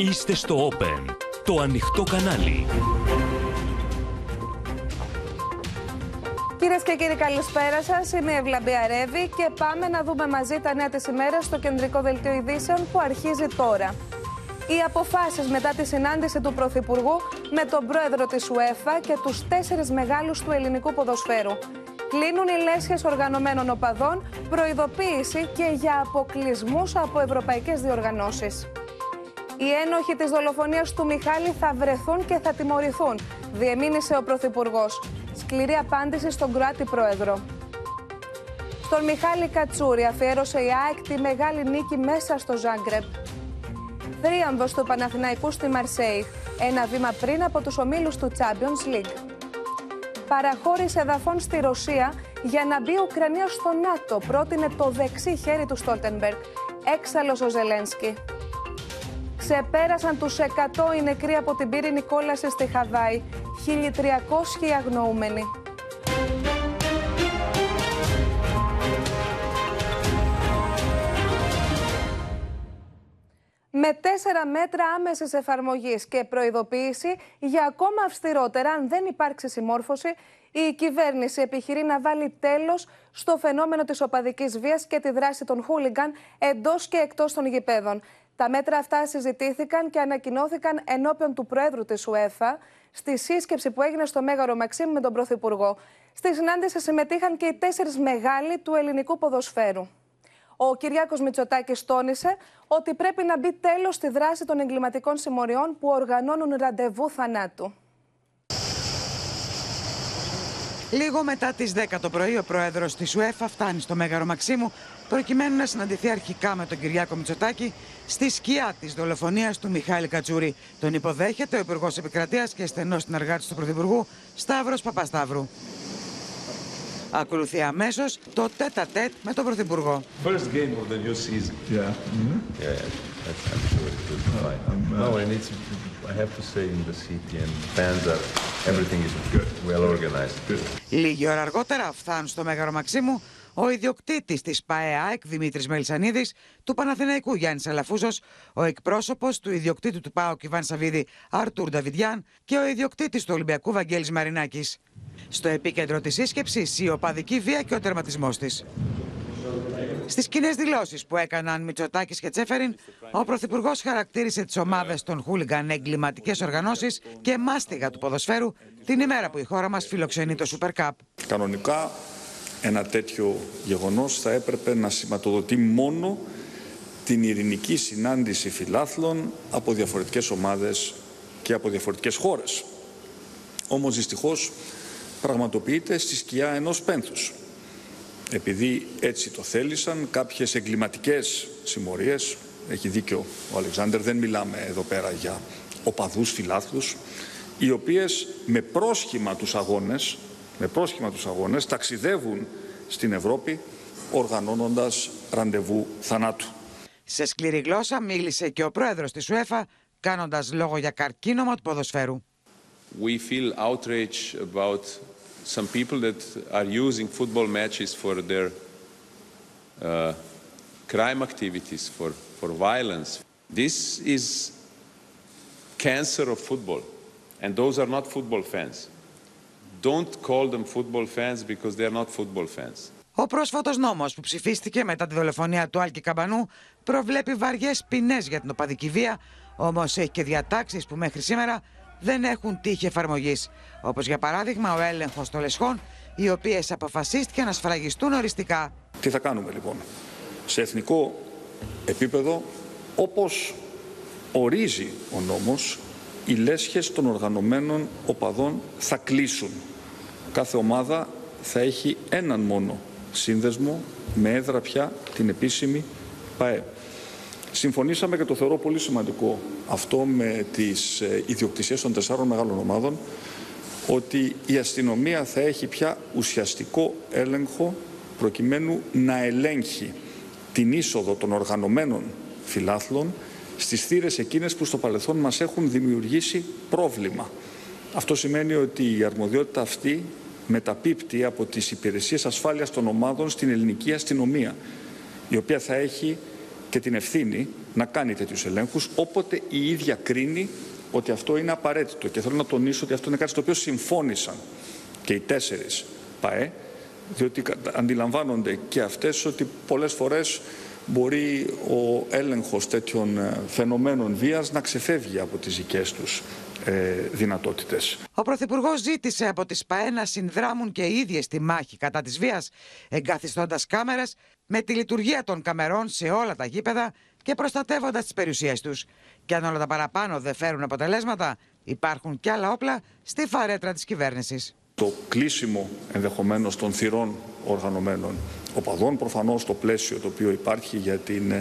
Είστε στο Open, το ανοιχτό κανάλι. Κυρίες και κύριοι, καλησπέρα σας. Είμαι η Ευλαμπία Ρεύη και πάμε να δούμε μαζί τα νέα της ημέρας στο κεντρικό δελτίο ειδήσεων που αρχίζει τώρα. Οι αποφάσεις μετά τη συνάντηση του Πρωθυπουργού με τον πρόεδρο της UEFA και τους τέσσερις μεγάλους του ελληνικού ποδοσφαίρου. Κλείνουν οι λέσχες οργανωμένων οπαδών, προειδοποίηση και για αποκλεισμούς από ευρωπαϊκές διοργανώσεις. Οι ένοχοι της δολοφονίας του Μιχάλη θα βρεθούν και θα τιμωρηθούν, διεμήνυσε ο Πρωθυπουργός. Σκληρή απάντηση στον Κροάτι Πρόεδρο. Στον Μιχάλη Κατσούρη αφιέρωσε η ΑΕΚ τη μεγάλη νίκη μέσα στο Ζάγκρεπ. Θρίαμβος του Παναθηναϊκού στη Μαρσέη. Ένα βήμα πριν από τους ομίλους του Champions League. Παραχώρησε εδαφών στη Ρωσία για να μπει η Ουκρανία στο ΝΑΤΟ. Πρότεινε το δεξί χέρι του Στόλτενμπεργκ. Έξαλλος ο Ζελένσκι. Ξεπέρασαν τους 100 οι νεκροί από την πύρινη κόλαση στη Χαβάη. 1.300 οι αγνοούμενοι. Με τέσσερα μέτρα άμεσης εφαρμογής και προειδοποίηση για ακόμα αυστηρότερα, αν δεν υπάρξει συμμόρφωση, η κυβέρνηση επιχειρεί να βάλει τέλος στο φαινόμενο της οπαδικής βίας και τη δράση των χούλιγκαν εντός και εκτός των γηπέδων. Τα μέτρα αυτά συζητήθηκαν και ανακοινώθηκαν ενώπιον του Προέδρου της UEFA στη σύσκεψη που έγινε στο Μέγαρο Μαξίμου με τον Πρωθυπουργό. Στη συνάντηση συμμετείχαν και οι τέσσερις μεγάλοι του ελληνικού ποδοσφαίρου. Ο Κυριάκος Μητσοτάκης τόνισε ότι πρέπει να μπει τέλος στη δράση των εγκληματικών συμμοριών που οργανώνουν ραντεβού θανάτου. Λίγο μετά τις 10 το πρωί, ο πρόεδρος της UEFA φτάνει στο Μέγαρο Μαξίμου προκειμένου να συναντηθεί αρχικά με τον Κυριάκο Μητσοτάκη στη σκιά της δολοφονίας του Μιχάλη Κατσούρη. Τον υποδέχεται ο Υπουργός Επικρατείας και στενός συνεργάτης του Πρωθυπουργού Σταύρος Παπασταύρου. Ακολουθεί αμέσως το τέτα τέτ με τον Πρωθυπουργό. First game of the new season. Yeah. Mm-hmm. Yeah, yeah. That's, I'm sure it will be fine. I'm, uh, no, and it's, I have to say, in the city and fans are, everything is good, well organized. Good. Λίγη ώρα αργότερα φτάνουν στο Μέγαρο Μαξίμου ο ιδιοκτήτης της ΠαΕΑΕΚ Δημήτρης Μελισανίδης, του Παναθηναϊκού Γιάννης Αλαφούζος, ο εκπρόσωπος του ιδιοκτήτη του ΠΑΟΚ Ιβάν Σαββίδη Αρτούρ Νταβιδιάν και ο ιδιοκτήτης του Ολυμπιακού Βαγγέλης Μαρινάκης. Στο επίκεντρο της σύσκεψης η οπαδική βία και ο τερματισμός της. Στις κοινές δηλώσεις που έκαναν Μητσοτάκης και Τσέφεριν, ο Πρωθυπουργός χαρακτήρισε τις ομάδες των χούλιγκαν εγκληματικές οργανώσεις και μάστιγα του ποδοσφαίρου την ημέρα που η χώρα μας φιλοξενεί το Super Cup. Κανονικά ένα τέτοιο γεγονός θα έπρεπε να σηματοδοτεί μόνο την ειρηνική συνάντηση φιλάθλων από διαφορετικές ομάδες και από διαφορετικές χώρες. Όμως δυστυχώς πραγματοποιείται στη σκιά ενός πένθους. Επειδή έτσι το θέλησαν κάποιες εγκληματικές συμμορίες, έχει δίκιο ο Αλεξάνδρ, δεν μιλάμε εδώ πέρα για οπαδούς φιλάθλους, οι οποίες με πρόσχημα τους αγώνες με πρόσχημα τους αγώνες ταξιδεύουν στην Ευρώπη οργανώνοντας ραντεβού θανάτου. Σε σκληρή γλώσσα μίλησε και ο πρόεδρος της UEFA κάνοντας λόγο για καρκίνωμα του ποδοσφαίρου. We feel outrage about some people that are using football matches for their uh, crime activities, for, for violence. This is cancer of football, and those are not football fans. Don't call them football fans because they are not football fans. Ο πρόσφατος νόμος που ψηφίστηκε μετά τη δολοφονία του Άλκη Καμπανού προβλέπει βαριές ποινές για την οπαδική βία, όμως έχει και διατάξεις που μέχρι σήμερα δεν έχουν τύχη εφαρμογής. Όπως για παράδειγμα ο έλεγχος των λεσχών, οι οποίες αποφασίστηκαν να σφραγιστούν οριστικά. Τι θα κάνουμε λοιπόν. Σε εθνικό επίπεδο, όπως ορίζει ο νόμος, οι λέσχες των οργανωμένων οπαδών θα κλείσουν. Κάθε ομάδα θα έχει έναν μόνο σύνδεσμο με έδρα πια την επίσημη ΠαΕ. Συμφωνήσαμε και το θεωρώ πολύ σημαντικό αυτό με τις ε, ιδιοκτησίες των τεσσάρων μεγάλων ομάδων ότι η αστυνομία θα έχει πια ουσιαστικό έλεγχο προκειμένου να ελέγχει την είσοδο των οργανωμένων φιλάθλων στις θύρες εκείνες που στο παρελθόν μας έχουν δημιουργήσει πρόβλημα. Αυτό σημαίνει ότι η αρμοδιότητα αυτή μεταπίπτει από τις υπηρεσίες ασφάλειας των ομάδων στην ελληνική αστυνομία, η οποία θα έχει και την ευθύνη να κάνει τέτοιους ελέγχους όποτε η ίδια κρίνει ότι αυτό είναι απαραίτητο. Και θέλω να τονίσω ότι αυτό είναι κάτι στο οποίο συμφώνησαν και οι τέσσερις ΠΑΕ, διότι αντιλαμβάνονται και αυτές ότι πολλές φορές μπορεί ο έλεγχος τέτοιων ε, φαινομένων βίας να ξεφεύγει από τις δικές τους ε, δυνατότητες. Ο Πρωθυπουργός ζήτησε από τις ΠΑΕ να συνδράμουν και οι ίδιες στη μάχη κατά της βίας, εγκαθιστώντας κάμερες με τη λειτουργία των καμερών σε όλα τα γήπεδα και προστατεύοντας τις περιουσίες τους. Και αν όλα τα παραπάνω δεν φέρουν αποτελέσματα, υπάρχουν κι άλλα όπλα στη φαρέτρα της κυβέρνησης. Το κλείσιμο ενδεχομένως των θυρών οργανωμένων οπαδών, προφανώς το πλαίσιο το οποίο υπάρχει για την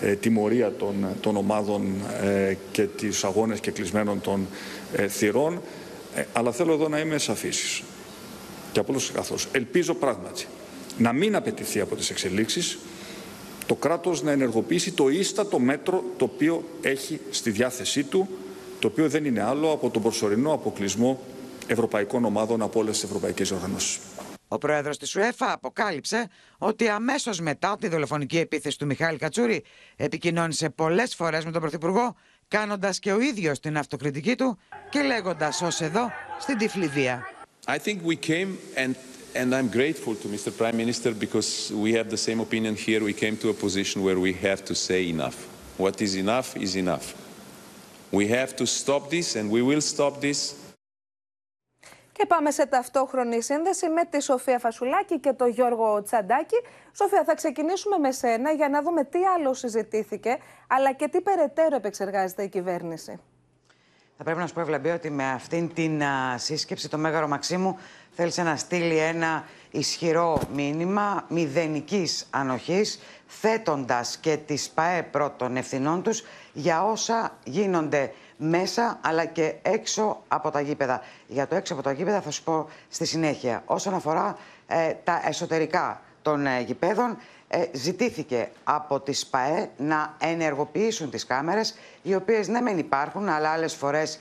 ε, τιμωρία των, των ομάδων ε, και τις αγώνες και κλεισμένων των ε, θυρών, ε, αλλά θέλω εδώ να είμαι σαφής και απλώς καθώς. Ελπίζω πράγματι να μην απαιτηθεί από τις εξελίξεις το κράτος να ενεργοποιήσει το ίστατο μέτρο το οποίο έχει στη διάθεσή του, το οποίο δεν είναι άλλο από τον προσωρινό αποκλεισμό ευρωπαϊκών ομάδων από όλες τις ευρωπαϊκές οργανώσεις. Ο πρόεδρος της ΟΕΦΑ αποκάλυψε ότι αμέσως μετά τη δολοφονική επίθεση του Μιχάλη Κατσούρη επικοινώνησε πολλές φορές με τον Πρωθυπουργό κάνοντας και ο ίδιος την αυτοκριτική του και λέγοντας ως εδώ στην τυφλή βία. I think we came and and I'm grateful to Mr. Prime Minister because we have the same opinion here. We came to a position where we have to say enough. What is enough is enough. We have to stop this and we will stop this. Και πάμε σε ταυτόχρονη σύνδεση με τη Σοφία Φασουλάκη και τον Γιώργο Τσαντάκη. Σοφία, θα ξεκινήσουμε με σένα για να δούμε τι άλλο συζητήθηκε, αλλά και τι περαιτέρω επεξεργάζεται η κυβέρνηση. Θα πρέπει να σου πω, Ευλαμπία, ότι με αυτήν την α, σύσκεψη το Μέγαρο Μαξίμου θέλησε να στείλει ένα ισχυρό μήνυμα μηδενικής ανοχής, θέτοντας και τις ΠΑΕ πρώτων ευθυνών τους για όσα γίνονται μέσα αλλά και έξω από τα γήπεδα. Για το έξω από τα γήπεδα θα σου πω στη συνέχεια. Όσον αφορά ε, τα εσωτερικά των ε, γηπέδων, ε, ζητήθηκε από τις ΠΑΕ να ενεργοποιήσουν τις κάμερες, οι οποίες ναι μεν υπάρχουν, αλλά άλλες φορές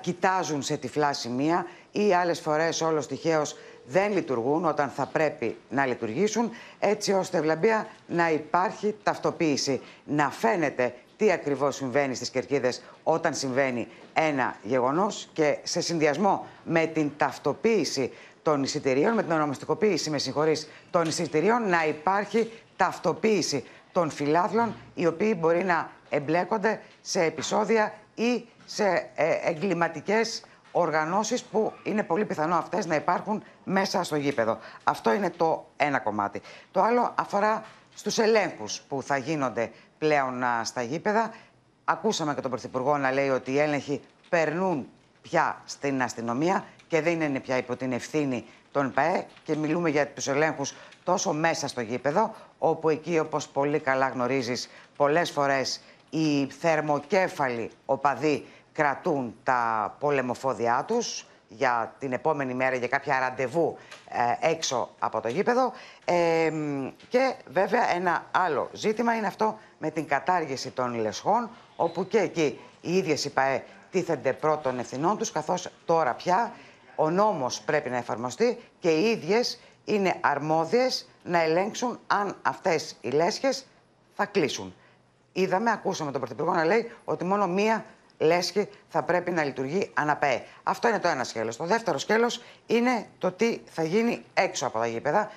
κοιτάζουν σε τυφλά σημεία ή άλλες φορές όλος τυχαίως δεν λειτουργούν όταν θα πρέπει να λειτουργήσουν, έτσι ώστε ευλαμπία να υπάρχει ταυτοποίηση, να φαίνεται τι ακριβώς συμβαίνει στις κερκίδες όταν συμβαίνει ένα γεγονός και σε συνδυασμό με την ταυτοποίηση των εισιτηρίων, με την ονομαστικοποίηση, με συγχωρείς, των εισιτηρίων, να υπάρχει ταυτοποίηση των φιλάθλων, οι οποίοι μπορεί να εμπλέκονται σε επεισόδια ή σε ε, εγκληματικές οργανώσεις που είναι πολύ πιθανό αυτές να υπάρχουν μέσα στο γήπεδο. Αυτό είναι το ένα κομμάτι. Το άλλο αφορά στους ελέγχους που θα γίνονται πλέον στα γήπεδα. Ακούσαμε και τον Πρωθυπουργό να λέει ότι οι έλεγχοι περνούν πια στην αστυνομία και δεν είναι πια υπό την ευθύνη των ΠαΕ και μιλούμε για τους ελέγχους τόσο μέσα στο γήπεδο, όπου εκεί όπως πολύ καλά γνωρίζεις πολλές φορές οι θερμοκέφαλοι οπαδοί κρατούν τα πολεμοφόδια τους για την επόμενη μέρα, για κάποια ραντεβού ε, έξω από το γήπεδο. Ε, και βέβαια ένα άλλο ζήτημα είναι αυτό με την κατάργηση των λεσχών, όπου και εκεί οι ίδιες οι ΠαΕ τίθενται πρώτων ευθυνών τους, καθώς τώρα πια ο νόμος πρέπει να εφαρμοστεί και οι ίδιες είναι αρμόδιες να ελέγξουν αν αυτές οι λέσχες θα κλείσουν. Είδαμε, ακούσαμε τον Πρωθυπουργό να λέει ότι μόνο μία λέσχη θα πρέπει να λειτουργεί αναπαέ. Αυτό είναι το ένα σκέλος. Το δεύτερο σκέλος είναι το τι θα γίνει έξω από τα γήπεδα.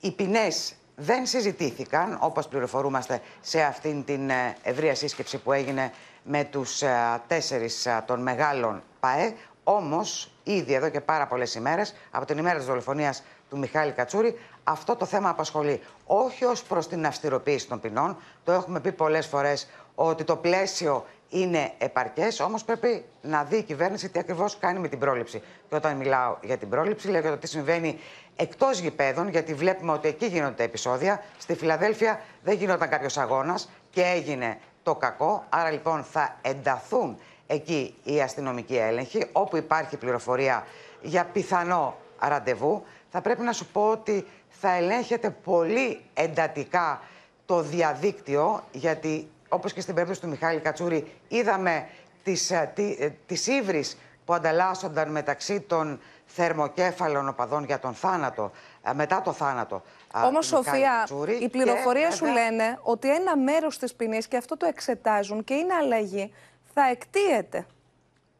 Οι ποινές δεν συζητήθηκαν, όπως πληροφορούμαστε, σε αυτήν την ε, ευρεία σύσκεψη που έγινε με τους ε, τέσσερις ε, των μεγάλων ΠΑΕ. Όμως, ήδη εδώ και πάρα πολλές ημέρες, από την ημέρα της δολοφονίας του Μιχάλη Κατσούρη, αυτό το θέμα απασχολεί. Όχι ως προς την αυστηροποίηση των ποινών, το έχουμε πει πολλές φορές ότι το πλαίσιο είναι επαρκές, όμως πρέπει να δει η κυβέρνηση τι ακριβώς κάνει με την πρόληψη. Και όταν μιλάω για την πρόληψη, λέω για το τι συμβαίνει εκτός γηπέδων, γιατί βλέπουμε ότι εκεί γίνονται επεισόδια. Στη Φιλαδέλφια δεν γινόταν κάποιος αγώνας και έγινε το κακό. Άρα λοιπόν θα ενταθούν εκεί οι αστυνομικοί έλεγχοι, όπου υπάρχει πληροφορία για πιθανό ραντεβού. Θα πρέπει να σου πω ότι θα ελέγχεται πολύ εντατικά το διαδίκτυο, γιατί όπως και στην περίπτωση του Μιχάλη Κατσούρη, είδαμε τις, ε, τι, ε, τις ύβρις που ανταλλάσσονταν μεταξύ των θερμοκέφαλων οπαδών για τον θάνατο, ε, μετά το θάνατο. Όμως, Σοφία, οι πληροφορίε σου λένε ότι ένα μέρος της ποινής, και αυτό το εξετάζουν και είναι αλλαγή, θα εκτίεται.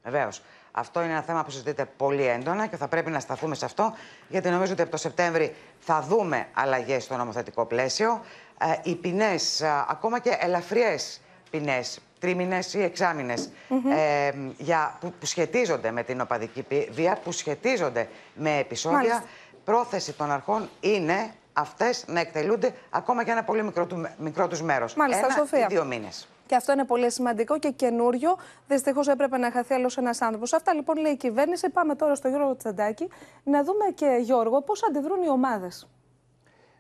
Βεβαίως. Αυτό είναι ένα θέμα που συζητείται πολύ έντονα και θα πρέπει να σταθούμε σε αυτό, γιατί νομίζω ότι από το Σεπτέμβρη θα δούμε αλλαγές στο νομοθετικό πλαίσιο. Ε, οι ποινές, ε, ακόμα και ελαφριές ποινές, τρίμηνες ή εξάμηνες, ε, που, που σχετίζονται με την οπαδική βία, που σχετίζονται με επεισόδια, Μάλιστα. πρόθεση των αρχών είναι αυτές να εκτελούνται ακόμα και ένα πολύ μικρό, του, μικρό τους μέρος. Μάλιστα, ένα Σοφία. ή δύο μήνες. Και αυτό είναι πολύ σημαντικό και καινούριο. Δυστυχώς έπρεπε να χαθεί άλλος ένας άνθρωπος. Αυτά λοιπόν λέει η κυβέρνηση. Πάμε τώρα στο Γιώργο Τσαντάκη να δούμε και Γιώργο πώς αντιδρούν οι ομάδες.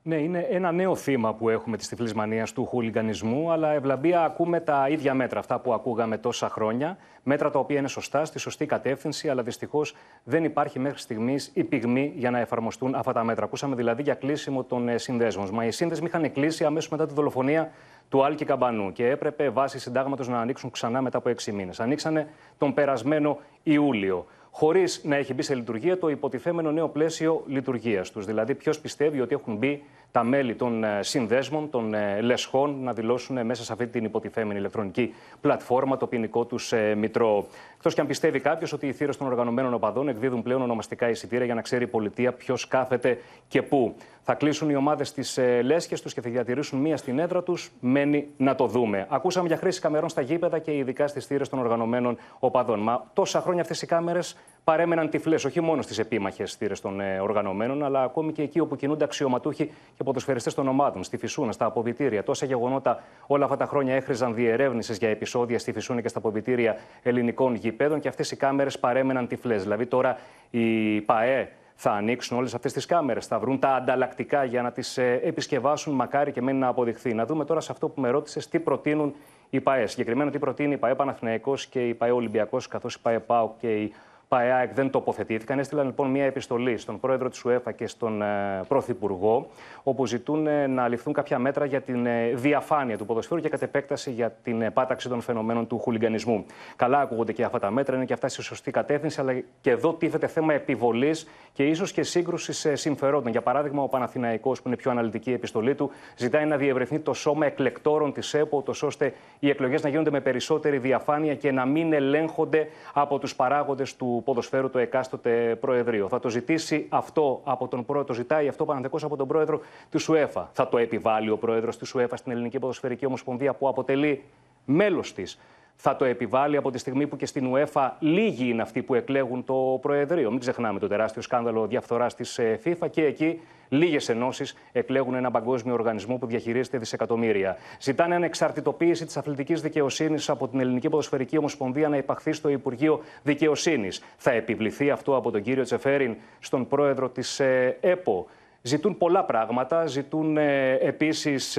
Ναι, είναι ένα νέο θύμα που έχουμε της τυφλής μανίας του χουλιγκανισμού, αλλά ευλαμπία ακούμε τα ίδια μέτρα, αυτά που ακούγαμε τόσα χρόνια. Μέτρα τα οποία είναι σωστά, στη σωστή κατεύθυνση, αλλά δυστυχώς δεν υπάρχει μέχρι στιγμής η πυγμή για να εφαρμοστούν αυτά τα μέτρα. Ακούσαμε δηλαδή για κλείσιμο των ε, συνδέσμων. Μα οι σύνδεσμοι είχαν κλείσει αμέσως μετά τη δολοφονία του Άλκη Καμπανού και έπρεπε βάσει συντάγματος να ανοίξουν ξανά μετά από έξι μήνες. Ανοίξανε τον περασμένο Ιούλιο χωρίς να έχει μπει σε λειτουργία το υποτιθέμενο νέο πλαίσιο λειτουργίας τους. Δηλαδή, ποιος πιστεύει ότι έχουν μπει τα μέλη των ε, συνδέσμων, των ε, λεσχών, να δηλώσουν μέσα σε αυτή την υποτιθέμενη ηλεκτρονική πλατφόρμα το ποινικό τους ε, μητρό. Εκτός και αν πιστεύει κάποιος ότι οι θύρες των οργανωμένων οπαδών εκδίδουν πλέον ονομαστικά εισιτήρια για να ξέρει η πολιτεία ποιος κάθεται και πού. Θα κλείσουν οι ομάδες τι λέσχες τους και θα διατηρήσουν μία στην έδρα τους. Μένει να το δούμε. Ακούσαμε για χρήση καμερών στα γήπεδα και ειδικά στις θύρες των οργανωμένων οπαδών. Μα τόσα χρόνια αυτές οι κάμερες παρέμεναν τυφλές, όχι μόνο στις επίμαχες θύρες των οργανωμένων, αλλά ακόμη και εκεί όπου κινούνται αξιωματούχοι και ποδοσφαιριστές των ομάδων, στη Φυσούνα, στα αποβιτήρια. Τόσα γεγονότα όλα αυτά τα χρόνια έχριζαν διερεύνησης για επεισόδια στη Φυσούνα και στα αποβιτήρια ελληνικών γηπέδων και αυτές οι κάμερες παρέμεναν τυφλές. Δηλαδή τώρα η ΠαΕ θα ανοίξουν όλες αυτές τις κάμερες, θα βρουν τα ανταλλακτικά για να τις ε, επισκευάσουν, μακάρι και μένει να αποδειχθεί. Να δούμε τώρα σε αυτό που με ρώτησες τι προτείνουν οι ΠαΕ. Συγκεκριμένα τι προτείνει η ΠαΕ Παναθηναϊκός και η ΠαΕ Ολυμπιακός, καθώς η ΠαΕ ΠΑΟ και η ΠΑΕΑΕΚ δεν τοποθετήθηκαν. Έστειλαν λοιπόν μια επιστολή στον πρόεδρο της ΟΕΦΑ και στον ε, πρωθυπουργό, όπου ζητούν ε, να ληφθούν κάποια μέτρα για την ε, διαφάνεια του ποδοσφαίρου και κατ' επέκταση για την πάταξη των φαινομένων του χουλιγκανισμού. Καλά ακούγονται και αυτά τα μέτρα, είναι και αυτά στη σωστή κατεύθυνση, αλλά και εδώ τίθεται θέμα επιβολής και ίσως και σύγκρουση συμφερόντων. Για παράδειγμα, ο Παναθηναϊκός, που είναι πιο αναλυτική η επιστολή του, ζητάει να διευρυνθεί το σώμα εκλεκτόρων της ΕΠΟ, ώστε οι εκλογές να γίνονται με περισσότερη διαφάνεια και να μην ελέγχονται από τους παράγοντες του ποδοσφαίρου το εκάστοτε Προεδρείο. Θα το ζητήσει αυτό από τον πρόεδρο, το ζητάει αυτό παναθεκώς από τον πρόεδρο της ΣΟΕΦΑ. Θα το επιβάλλει ο πρόεδρος της ΣΟΕΦΑ στην Ελληνική Ποδοσφαιρική Ομοσπονδία που αποτελεί μέλος της θα το επιβάλλει από τη στιγμή που και στην UEFA λίγοι είναι αυτοί που εκλέγουν το Προεδρείο. Μην ξεχνάμε το τεράστιο σκάνδαλο διαφθοράς της ε, FIFA και εκεί λίγες ενώσεις εκλέγουν ένα παγκόσμιο οργανισμό που διαχειρίζεται δισεκατομμύρια. Ζητάνε ανεξαρτητοποίηση της αθλητικής δικαιοσύνης από την Ελληνική Ποδοσφαιρική Ομοσπονδία να υπαχθεί στο Υπουργείο Δικαιοσύνης. Θα επιβληθεί αυτό από τον κύριο Τσεφέριν στον πρόεδρο της ε, ΕΠΟ. Ζητούν πολλά πράγματα. Ζητούν ε, επίσης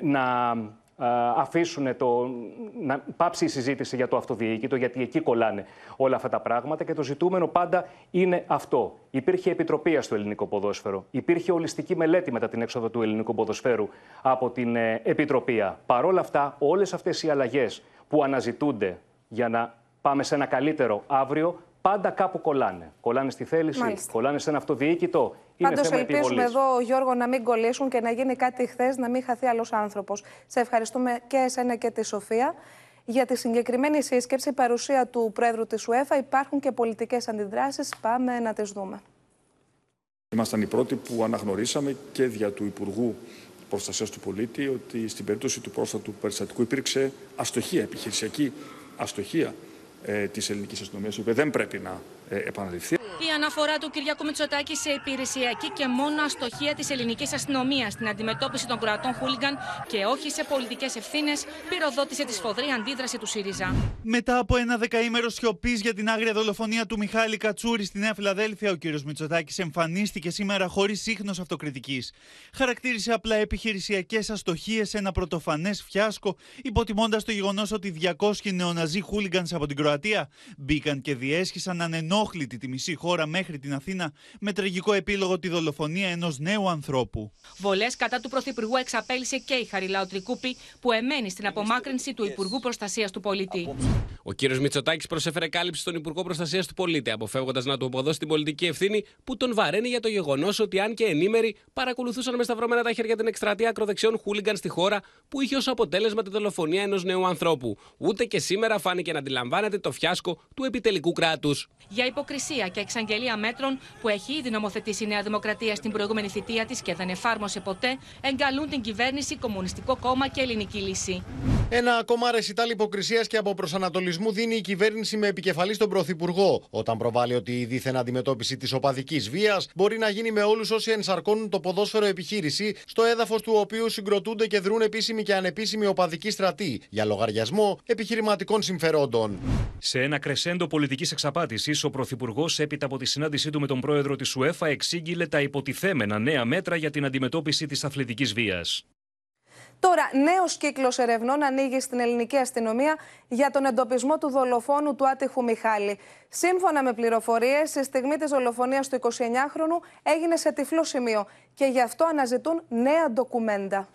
να αφήσουν το, να πάψει η συζήτηση για το αυτοδιοίκητο, γιατί εκεί κολλάνε όλα αυτά τα πράγματα και το ζητούμενο πάντα είναι αυτό. Υπήρχε επιτροπή στο ελληνικό ποδόσφαιρο. Υπήρχε ολιστική μελέτη μετά την έξοδο του ελληνικού ποδοσφαίρου από την ε, Επιτροπία. Παρόλα αυτά, όλες αυτές οι αλλαγές που αναζητούνται για να πάμε σε ένα καλύτερο αύριο, πάντα κάπου κολλάνε. Κολλάνε στη θέληση, Μάλιστα. κολλάνε σε ένα αυτοδιοίκητο. Πάντως ελπίζουμε εδώ, Γιώργο, να μην κολλήσουν και να γίνει κάτι χθες, να μην χαθεί άλλος άνθρωπος. Σε ευχαριστούμε και εσένα και τη Σοφία. Για τη συγκεκριμένη σύσκεψη, παρουσία του Πρόεδρου της ΟΕΦΑ, υπάρχουν και πολιτικές αντιδράσεις. Πάμε να τις δούμε. Ήμασταν οι πρώτοι που αναγνωρίσαμε και δια του Υπουργού Προστασίας του Πολίτη ότι στην περίπτωση του πρόσθετου περιστατικού υπήρξε αστοχία, επιχειρησιακή αστοχία ε, της ελληνικής αστυνομίας, η οποία δεν πρέπει να ε, επαναληφθεί. Η αναφορά του Κυριάκου Μητσοτάκη σε υπηρεσιακή και μόνο αστοχία της ελληνικής αστυνομίας στην αντιμετώπιση των κρατών χούλιγκαν και όχι σε πολιτικές ευθύνες πυροδότησε τη σφοδρή αντίδραση του ΣΥΡΙΖΑ. Μετά από ένα δεκαήμερο σιωπής για την άγρια δολοφονία του Μιχάλη Κατσούρη στη Νέα Φιλαδέλφια, ο κ. Μητσοτάκης εμφανίστηκε σήμερα χωρίς ίχνος αυτοκριτικής. Χαρακτήρισε απλά επιχειρησιακές αστοχίες σε ένα πρωτοφανές φιάσκο, υποτιμώντας το γεγονός ότι 200 νεοναζί χούλιγκαν από την Κροατία μπήκαν και διέσχισαν ανενόχλητη τη μισή χώρα χώρα μέχρι την Αθήνα, με τραγικό επίλογο τη δολοφονία ενός νέου ανθρώπου. Βολές κατά του Πρωθυπουργού εξαπέλυσε και η Χαριλάου Τρικούπη, που εμένει στην απομάκρυνση του Υπουργού Προστασίας του Πολίτη. Ο κύριος Μητσοτάκης προσέφερε κάλυψη στον Υπουργό Προστασίας του Πολίτη, αποφεύγοντας να του αποδώσει την πολιτική ευθύνη που τον βαραίνει για το γεγονός ότι αν και ενήμεροι παρακολουθούσαν με σταυρωμένα τα χέρια την εκστρατεία ακροδεξιών χούλιγκαν στη χώρα που είχε ως αποτέλεσμα τη δολοφονία ενός νέου ανθρώπου. Ούτε και σήμερα φάνηκε να αντιλαμβάνεται το φιάσκο του επιτελικού κράτους. Για υποκρισία και εξαγγελία μέτρων που έχει ήδη νομοθετήσει η Νέα Δημοκρατία στην προηγούμενη θητεία της και δεν εφάρμοσε ποτέ, εγκαλούν την κυβέρνηση, Κομμουνιστικό Κόμμα και Ελληνική Λύση. Ένα ακόμα ρεσιτάλ υποκρισίας και από προσανατολισμού δίνει η κυβέρνηση με επικεφαλής στον Πρωθυπουργό, όταν προβάλλει ότι η δίθεν αντιμετώπιση της οπαδικής βίας μπορεί να γίνει με όλους όσοι ενσαρκώνουν το ποδόσφαιρο επιχείρηση, στο έδαφος του οποίου συγκροτούνται και δρούν επίσημοι και ανεπίσημοι οπαδικοί στρατοί, για λογαριασμό επιχειρηματικών συμφερόντων. Σε ένα κρεσέντο πολιτικής εξαπάτησης, ο Πρωθυπουργός, έπειτα από τη συνάντησή του με τον πρόεδρο της ΟΕΦΑ, εξήγηλε τα υποτιθέμενα νέα μέτρα για την αντιμετώπιση της αθλητικής βίας. Τώρα, νέος κύκλος ερευνών ανοίγει στην ελληνική αστυνομία για τον εντοπισμό του δολοφόνου του άτυχου Μιχάλη. Σύμφωνα με πληροφορίες, η στιγμή της δολοφονίας του 29χρονου έγινε σε τυφλό σημείο και γι' αυτό αναζητούν νέα ντοκουμέντα.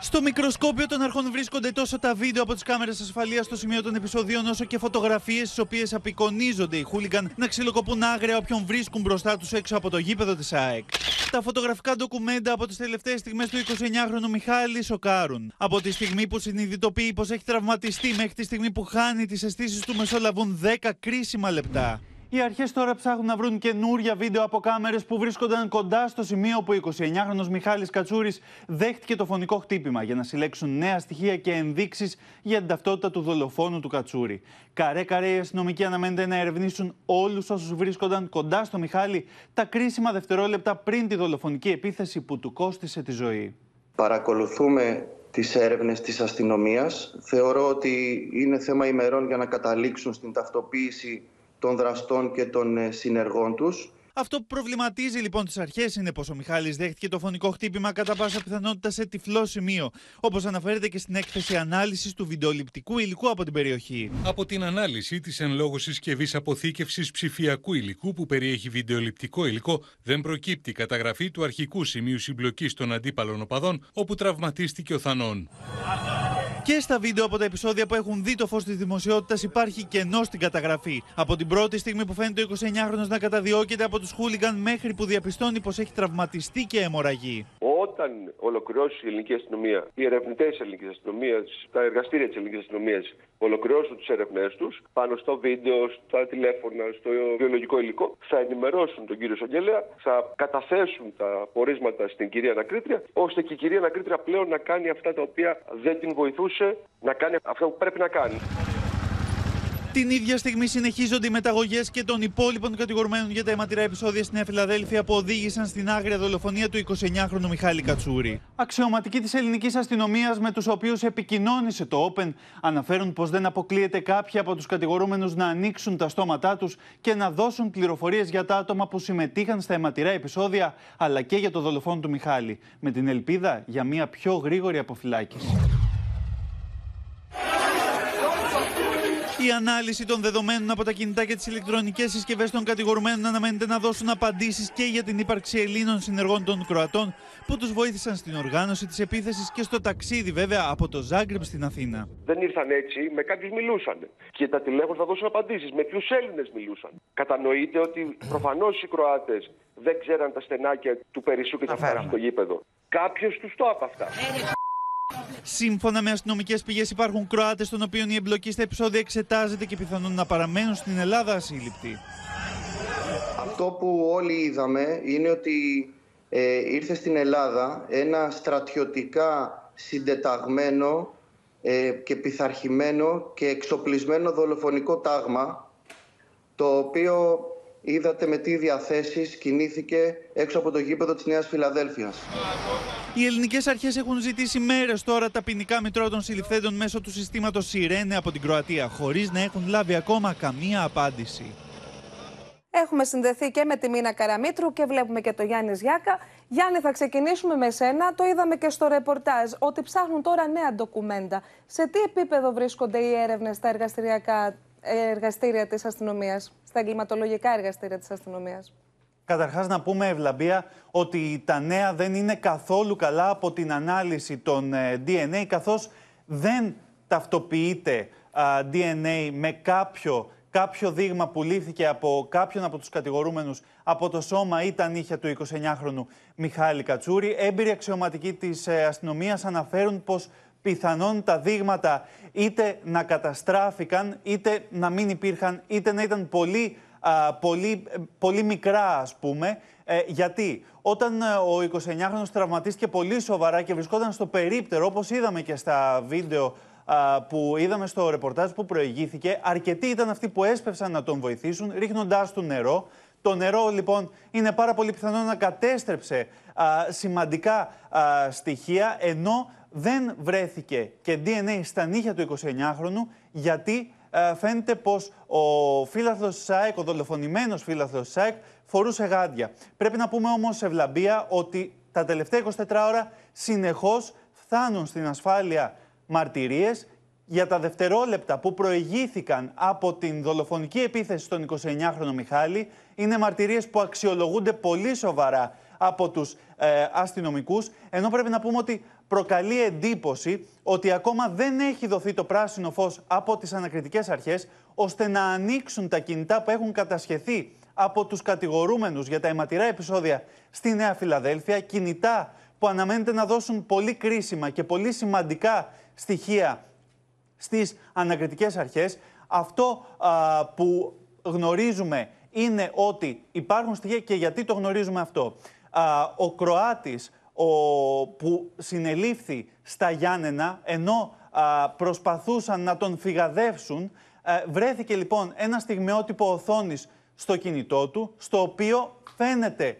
Στο μικροσκόπιο των αρχών βρίσκονται τόσο τα βίντεο από τις κάμερες ασφαλείας στο σημείο των επεισοδίων, όσο και φωτογραφίες στις οποίες απεικονίζονται οι χούλιγκαν να ξυλοκοπούν άγρια όποιον βρίσκουν μπροστά τους έξω από το γήπεδο της ΑΕΚ. Τα φωτογραφικά ντοκουμέντα από τις τελευταίες στιγμές του 29χρονου Μιχάλη σοκάρουν. Από τη στιγμή που συνειδητοποιεί πως έχει τραυματιστεί μέχρι τη στιγμή που χάνει τις αισθήσεις του, μεσολαβούν 10 κρίσιμα λεπτά. Οι αρχές τώρα ψάχνουν να βρουν καινούρια βίντεο από κάμερες που βρίσκονταν κοντά στο σημείο που ο 29χρονο Μιχάλης Κατσούρης δέχτηκε το φωνικό χτύπημα για να συλλέξουν νέα στοιχεία και ενδείξεις για την ταυτότητα του δολοφόνου του Κατσούρη. Καρέ-καρέ οι αστυνομικοί αναμένεται να ερευνήσουν όλους όσους βρίσκονταν κοντά στο Μιχάλη τα κρίσιμα δευτερόλεπτα πριν τη δολοφονική επίθεση που του κόστησε τη ζωή. Παρακολουθούμε τις έρευνες της αστυνομίας. Θεωρώ ότι είναι θέμα ημερών για να καταλήξουν στην ταυτοποίηση των δραστών και των ε, συνεργών τους. Αυτό που προβληματίζει λοιπόν τις αρχές είναι πως ο Μιχάλης δέχτηκε το φωνικό χτύπημα κατά πάσα πιθανότητα σε τυφλό σημείο, όπως αναφέρεται και στην έκθεση ανάλυσης του βιντεοληπτικού υλικού από την περιοχή. Από την ανάλυση της εν λόγω συσκευής αποθήκευσης ψηφιακού υλικού που περιέχει βιντεοληπτικό υλικό, δεν προκύπτει καταγραφή του αρχικού σημείου συμπλοκής των αντίπαλων οπαδών, όπου τραυματίστηκε ο Θανόν. Και στα βίντεο από τα επεισόδια που έχουν δει το φως της δημοσιότητας υπάρχει κενό στην καταγραφή. Από την πρώτη στιγμή που φαίνεται ο 29χρονο να καταδιώκεται από τους χούλιγκαν μέχρι που διαπιστώνει πως έχει τραυματιστεί και αιμορραγεί. Όταν ολοκληρώσει η ελληνική αστυνομία, οι ερευνητές της ελληνικής αστυνομίας, τα εργαστήρια της ελληνικής αστυνομίας ολοκληρώσουν τι έρευνέ τους πάνω στο βίντεο, στα τηλέφωνα, στο βιολογικό υλικό, θα ενημερώσουν τον κύριο Σαγγελέα, θα καταθέσουν τα πορίσματα στην κυρία Ανακρίτρια, ώστε και η κυρία Ανακρίτρια πλέον να κάνει αυτά τα οποία δεν την βοηθούσε να κάνει αυτό που πρέπει να κάνει. Την ίδια στιγμή συνεχίζονται οι μεταγωγές και των υπόλοιπων κατηγορουμένων για τα αιματηρά επεισόδια στην Νέα Φιλαδέλφια που οδήγησαν στην άγρια δολοφονία του 29χρονου Μιχάλη Κατσούρη. Αξιωματικοί της ελληνικής αστυνομίας με τους οποίους επικοινώνησε το Open αναφέρουν πως δεν αποκλείεται κάποιοι από τους κατηγορούμενους να ανοίξουν τα στόματά τους και να δώσουν πληροφορίες για τα άτομα που συμμετείχαν στα αιματηρά επεισόδια αλλά και για το δολοφόνο του Μιχάλη. Με την ελπίδα για μια πιο γρήγορη αποφυλάκηση. Η ανάλυση των δεδομένων από τα κινητά και τις ηλεκτρονικές συσκευές των κατηγορουμένων αναμένεται να δώσουν απαντήσεις και για την ύπαρξη Ελλήνων συνεργών των Κροατών που τους βοήθησαν στην οργάνωση της επίθεσης και στο ταξίδι, βέβαια, από το Ζάγκρεπ στην Αθήνα. Δεν ήρθαν έτσι, με κάποιους μιλούσαν. Και τα τηλέφωνα θα δώσουν απαντήσεις. Με ποιους Έλληνες μιλούσαν. Κατανοείτε ότι προφανώς οι Κροάτες δεν ξέραν τα στενάκια του Περισσού και θα φτάσουν στο γήπεδο. Κάποιος τους το από αυτά. Σύμφωνα με αστυνομικές πηγές, υπάρχουν Κροάτες των οποίων η εμπλοκή στα επεισόδια εξετάζεται και πιθανόν να παραμένουν στην Ελλάδα ασύλληπτοι. Αυτό που όλοι είδαμε είναι ότι ε, ήρθε στην Ελλάδα ένα στρατιωτικά συντεταγμένο ε, και πειθαρχημένο και εξοπλισμένο δολοφονικό τάγμα το οποίο είδατε με τι διαθέσεις κινήθηκε έξω από το γήπεδο της Νέας Φιλαδέλφειας. Οι ελληνικές αρχές έχουν ζητήσει μέρες τώρα τα ποινικά μητρώα των συλληφθέντων μέσω του συστήματος Σιρένε από την Κροατία, χωρίς να έχουν λάβει ακόμα καμία απάντηση. Έχουμε συνδεθεί και με τη Μίνα Καραμίτρου και βλέπουμε και το Γιάννης Ζιάκα. Γιάννη, θα ξεκινήσουμε με σένα. Το είδαμε και στο ρεπορτάζ ότι ψάχνουν τώρα νέα ντοκουμέντα. Σε τι επίπεδο βρίσκονται οι έρευνες στα εργαστηριακά εργαστήρια της αστυνομίας, στα εγκληματολογικά εργαστήρια της αστυνομίας. Καταρχάς να πούμε, Ευλαμπία, ότι τα νέα δεν είναι καθόλου καλά από την ανάλυση των ε, DNA, καθώς δεν ταυτοποιείται DNA με κάποιο, κάποιο δείγμα που λήφθηκε από κάποιον από τους κατηγορούμενους από το σώμα ή τα νύχια του 29χρονου Μιχάλη Κατσούρη. Έμπειροι αξιωματικοί της ε, αστυνομίας αναφέρουν πως πιθανόν τα δείγματα είτε να καταστράφηκαν, είτε να μην υπήρχαν, είτε να ήταν πολύ πολύ, πολύ μικρά, ας πούμε. Ε, γιατί όταν ε, ο 29χρονος τραυματίστηκε πολύ σοβαρά και βρισκόταν στο περίπτερο, όπως είδαμε και στα βίντεο που είδαμε στο ρεπορτάζ που προηγήθηκε, αρκετοί ήταν αυτοί που έσπευσαν να τον βοηθήσουν, ρίχνοντάς του νερό. Το νερό, λοιπόν, είναι πάρα πολύ πιθανό να κατέστρεψε σημαντικά στοιχεία, ενώ δεν βρέθηκε και DNA στα νύχια του 29χρονου, γιατί ε, φαίνεται πως ο φίλαθλος ΣΑΕΚ, ο δολοφονημένος φίλαθλος ΣΑΕΚ, φορούσε γάντια. Πρέπει να πούμε όμως, Ευλαμπία, ότι τα τελευταία 24 ώρα συνεχώς φτάνουν στην ασφάλεια μαρτυρίες για τα δευτερόλεπτα που προηγήθηκαν από την δολοφονική επίθεση στον 29χρονο Μιχάλη. Είναι μαρτυρίες που αξιολογούνται πολύ σοβαρά από τους ε, αστυνομικούς, ενώ πρέπει να πούμε ότι προκαλεί εντύπωση ότι ακόμα δεν έχει δοθεί το πράσινο φως από τις ανακριτικές αρχές ώστε να ανοίξουν τα κινητά που έχουν κατασχεθεί από τους κατηγορούμενους για τα αιματηρά επεισόδια στη Νέα Φιλαδέλφια, κινητά που αναμένεται να δώσουν πολύ κρίσιμα και πολύ σημαντικά στοιχεία στις ανακριτικές αρχές. Αυτό που γνωρίζουμε είναι ότι υπάρχουν στοιχεία και γιατί το γνωρίζουμε αυτό. ο Κροάτης ο, που συνελήφθη στα Γιάννενα ενώ προσπαθούσαν να τον φυγαδεύσουν. Ε, βρέθηκε λοιπόν ένα στιγμιότυπο οθόνης στο κινητό του, στο οποίο φαίνεται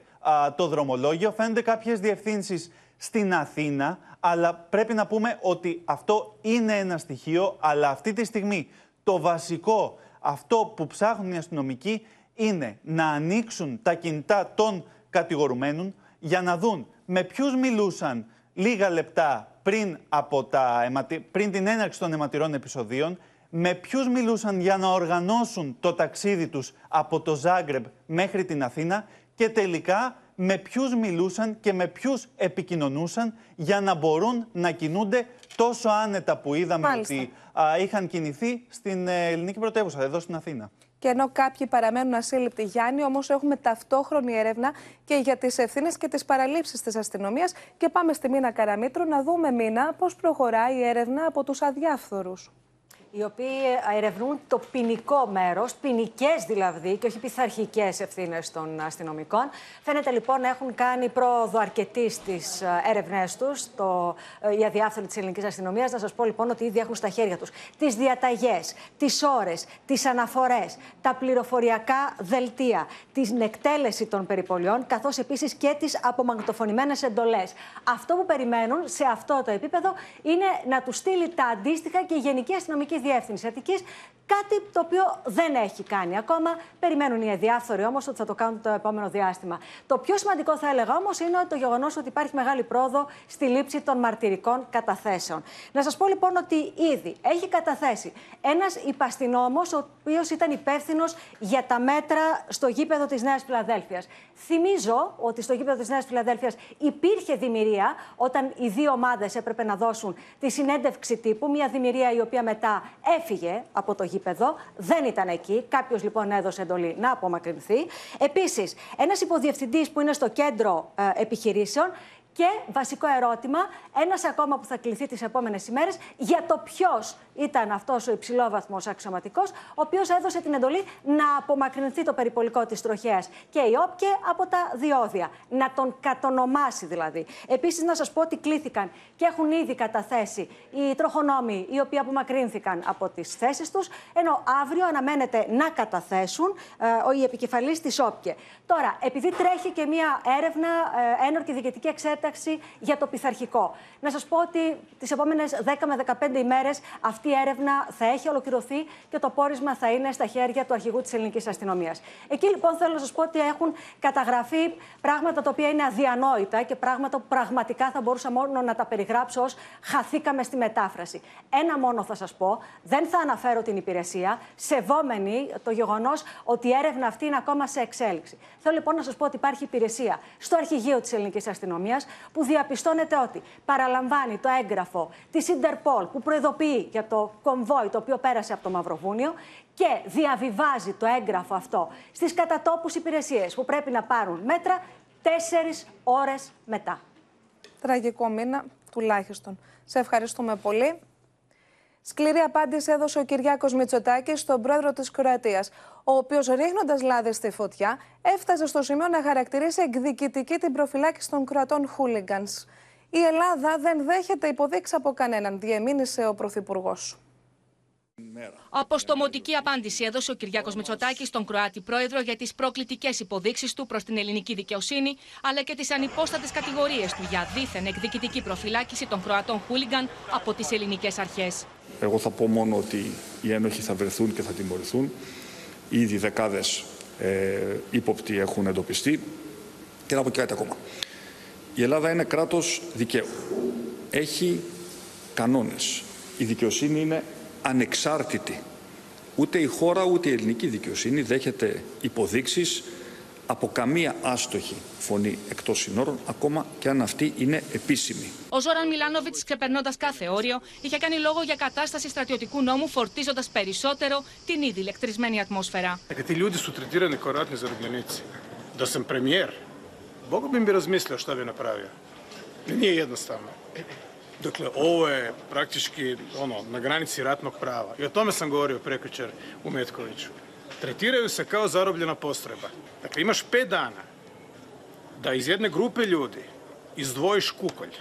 το δρομολόγιο, φαίνονται κάποιες διευθύνσεις στην Αθήνα, αλλά πρέπει να πούμε ότι αυτό είναι ένα στοιχείο, αλλά αυτή τη στιγμή το βασικό, αυτό που ψάχνουν οι αστυνομικοί, είναι να ανοίξουν τα κινητά των κατηγορουμένων για να δουν με ποιους μιλούσαν λίγα λεπτά πριν, από τα, πριν την έναρξη των αιματηρών επεισοδίων, με ποιους μιλούσαν για να οργανώσουν το ταξίδι τους από το Ζάγκρεμπ μέχρι την Αθήνα και τελικά με ποιους μιλούσαν και με ποιους επικοινωνούσαν για να μπορούν να κινούνται τόσο άνετα που είδαμε ότι είχαν κινηθεί στην ε, ελληνική πρωτεύουσα, εδώ στην Αθήνα. Και ενώ κάποιοι παραμένουν ασύλληπτοι, Γιάννη, όμως έχουμε ταυτόχρονη έρευνα και για τις ευθύνες και τις παραλήψεις της αστυνομίας. Και πάμε στη Μίνα Καραμίτρου να δούμε, Μίνα, πώς προχωράει η έρευνα από τους αδιάφθορους οι οποίοι ερευνούν το ποινικό μέρος, ποινικές δηλαδή και όχι πειθαρχικές ευθύνες των αστυνομικών. Φαίνεται λοιπόν να έχουν κάνει πρόοδο αρκετή στις ε, έρευνές τους, ε, οι αδιάφθοροι της ελληνικής αστυνομίας. Να σας πω λοιπόν ότι ήδη έχουν στα χέρια τους τις διαταγές, τις ώρες, τις αναφορές, τα πληροφοριακά δελτία, την εκτέλεση των περιπολιών, καθώς επίσης και τις απομαγνητοφωνημένες εντολές. Αυτό που περιμένουν σε αυτό το επίπεδο είναι να τους στείλει τα αντίστοιχα και η Γενική Αστυνομική Διεύθυνση Αττικής Κάτι το οποίο δεν έχει κάνει ακόμα. Περιμένουν οι αδιάφθοροι όμως ότι θα το κάνουν το επόμενο διάστημα. Το πιο σημαντικό θα έλεγα όμως είναι το γεγονός ότι υπάρχει μεγάλη πρόοδο στη λήψη των μαρτυρικών καταθέσεων. Να σας πω λοιπόν ότι ήδη έχει καταθέσει ένας υπαστηνόμος, ο οποίος ήταν υπεύθυνος για τα μέτρα στο γήπεδο της Νέας Φιλαδέλφιας. Θυμίζω ότι στο γήπεδο της Νέας Φιλαδέλφιας υπήρχε δημιουργία όταν οι δύο ομάδες έπρεπε να δώσουν τη συνέντευξη τύπου. Μια δημιουργία η οποία μετά έφυγε από το γήπεδο γήπεδο, δεν ήταν εκεί. Κάποιος λοιπόν έδωσε εντολή να απομακρυνθεί. Επίσης, ένας υποδιευθυντής που είναι στο κέντρο ε, επιχειρήσεων και βασικό ερώτημα, ένας ακόμα που θα κληθεί τις επόμενες ημέρες, για το ποιος ήταν αυτός ο υψηλόβαθμος αξιωματικός, ο οποίος έδωσε την εντολή να απομακρυνθεί το περιπολικό της τροχέας και η ΟΠΚΕ από τα διόδια. Να τον κατονομάσει δηλαδή. Επίσης, να σας πω ότι κλήθηκαν και έχουν ήδη καταθέσει οι τροχονόμοι οι οποίοι απομακρύνθηκαν από τις θέσεις τους, ενώ αύριο αναμένεται να καταθέσουν ε, οι επικεφαλεί της ΟΠΚΕ. Τώρα, επειδή τρέχει και μία έρευνα, ε, ένορκη διοικητική εξέταση για το πειθαρχικό. Να σας πω ότι τις επόμενες 10 με 15 ημέρες αυτή αυτή η έρευνα θα έχει ολοκληρωθεί και το πόρισμα θα είναι στα χέρια του αρχηγού της ελληνικής αστυνομίας. Εκεί λοιπόν θέλω να σας πω ότι έχουν καταγραφεί πράγματα τα οποία είναι αδιανόητα και πράγματα που πραγματικά θα μπορούσα μόνο να τα περιγράψω ως χαθήκαμε στη μετάφραση. Ένα μόνο θα σας πω, δεν θα αναφέρω την υπηρεσία, σεβόμενη το γεγονός ότι η έρευνα αυτή είναι ακόμα σε εξέλιξη. Θέλω λοιπόν να σας πω ότι υπάρχει υπηρεσία στο αρχηγείο της ελληνικής αστυνομίας που διαπιστώνεται ότι παραλαμβάνει το έγγραφο της Ιντερπολ που προειδοποιεί για το κομβόι το οποίο πέρασε από το Μαυροβούνιο και διαβιβάζει το έγγραφο αυτό στις κατατόπους υπηρεσίες που πρέπει να πάρουν μέτρα τέσσερις ώρες μετά. Τραγικό μήνα, τουλάχιστον. Σε ευχαριστούμε πολύ. Σκληρή απάντηση έδωσε ο Κυριάκος Μητσοτάκης στον πρόεδρο της Κροατίας, ο οποίος ρίχνοντας λάδι στη φωτιά έφτασε στο σημείο να χαρακτηρίσει εκδικητική την προφυλάκηση των Κροατών χούλιγκανς. Η Ελλάδα δεν δέχεται υποδείξει από κανέναν, διεμήνυσε ο Πρωθυπουργός. Αποστομωτική απάντηση έδωσε ο Κυριάκος Μητσοτάκης στον Κροάτι Πρόεδρο για τις προκλητικές υποδείξεις του προς την ελληνική δικαιοσύνη, αλλά και τις ανυπόστατες κατηγορίες του για δίθεν εκδικητική προφυλάκηση των Κροατών Χούλιγκαν από τις ελληνικές αρχές. Εγώ θα πω μόνο ότι οι ένοχοι θα βρεθούν και θα τιμωρηθούν. Ήδη δεκάδες ε, ύποπτοι έχουν εντοπιστεί. Και να πω και κάτι ακόμα. Η Ελλάδα είναι κράτος δικαίου. Έχει κανόνες. Η δικαιοσύνη είναι ανεξάρτητη. Ούτε η χώρα ούτε η ελληνική δικαιοσύνη δέχεται υποδείξεις από καμία άστοχη φωνή εκτός συνόρων, ακόμα και αν αυτή είναι επίσημη. Ο Ζόραν Μιλάνοβιτς, ξεπερνώντας κάθε όριο, είχε κάνει λόγο για κατάσταση στρατιωτικού νόμου, φορτίζοντας περισσότερο την ήδη ηλεκτρισμένη ατμόσφαιρα. Ti ljudi su tretirani kao ratni zarobljenici. Da sam premijer, Boga bi mi razmislio šta bi napravio. Nije jednostavno. Dakle, ovo je praktički ono, na granici ratnog prava. I o tome sam govorio prekjučer u Metkoviću. Tretiraju se kao zarobljena postrojba. Dakle, imaš pet dana da iz jedne grupe ljudi izdvojiš kukolj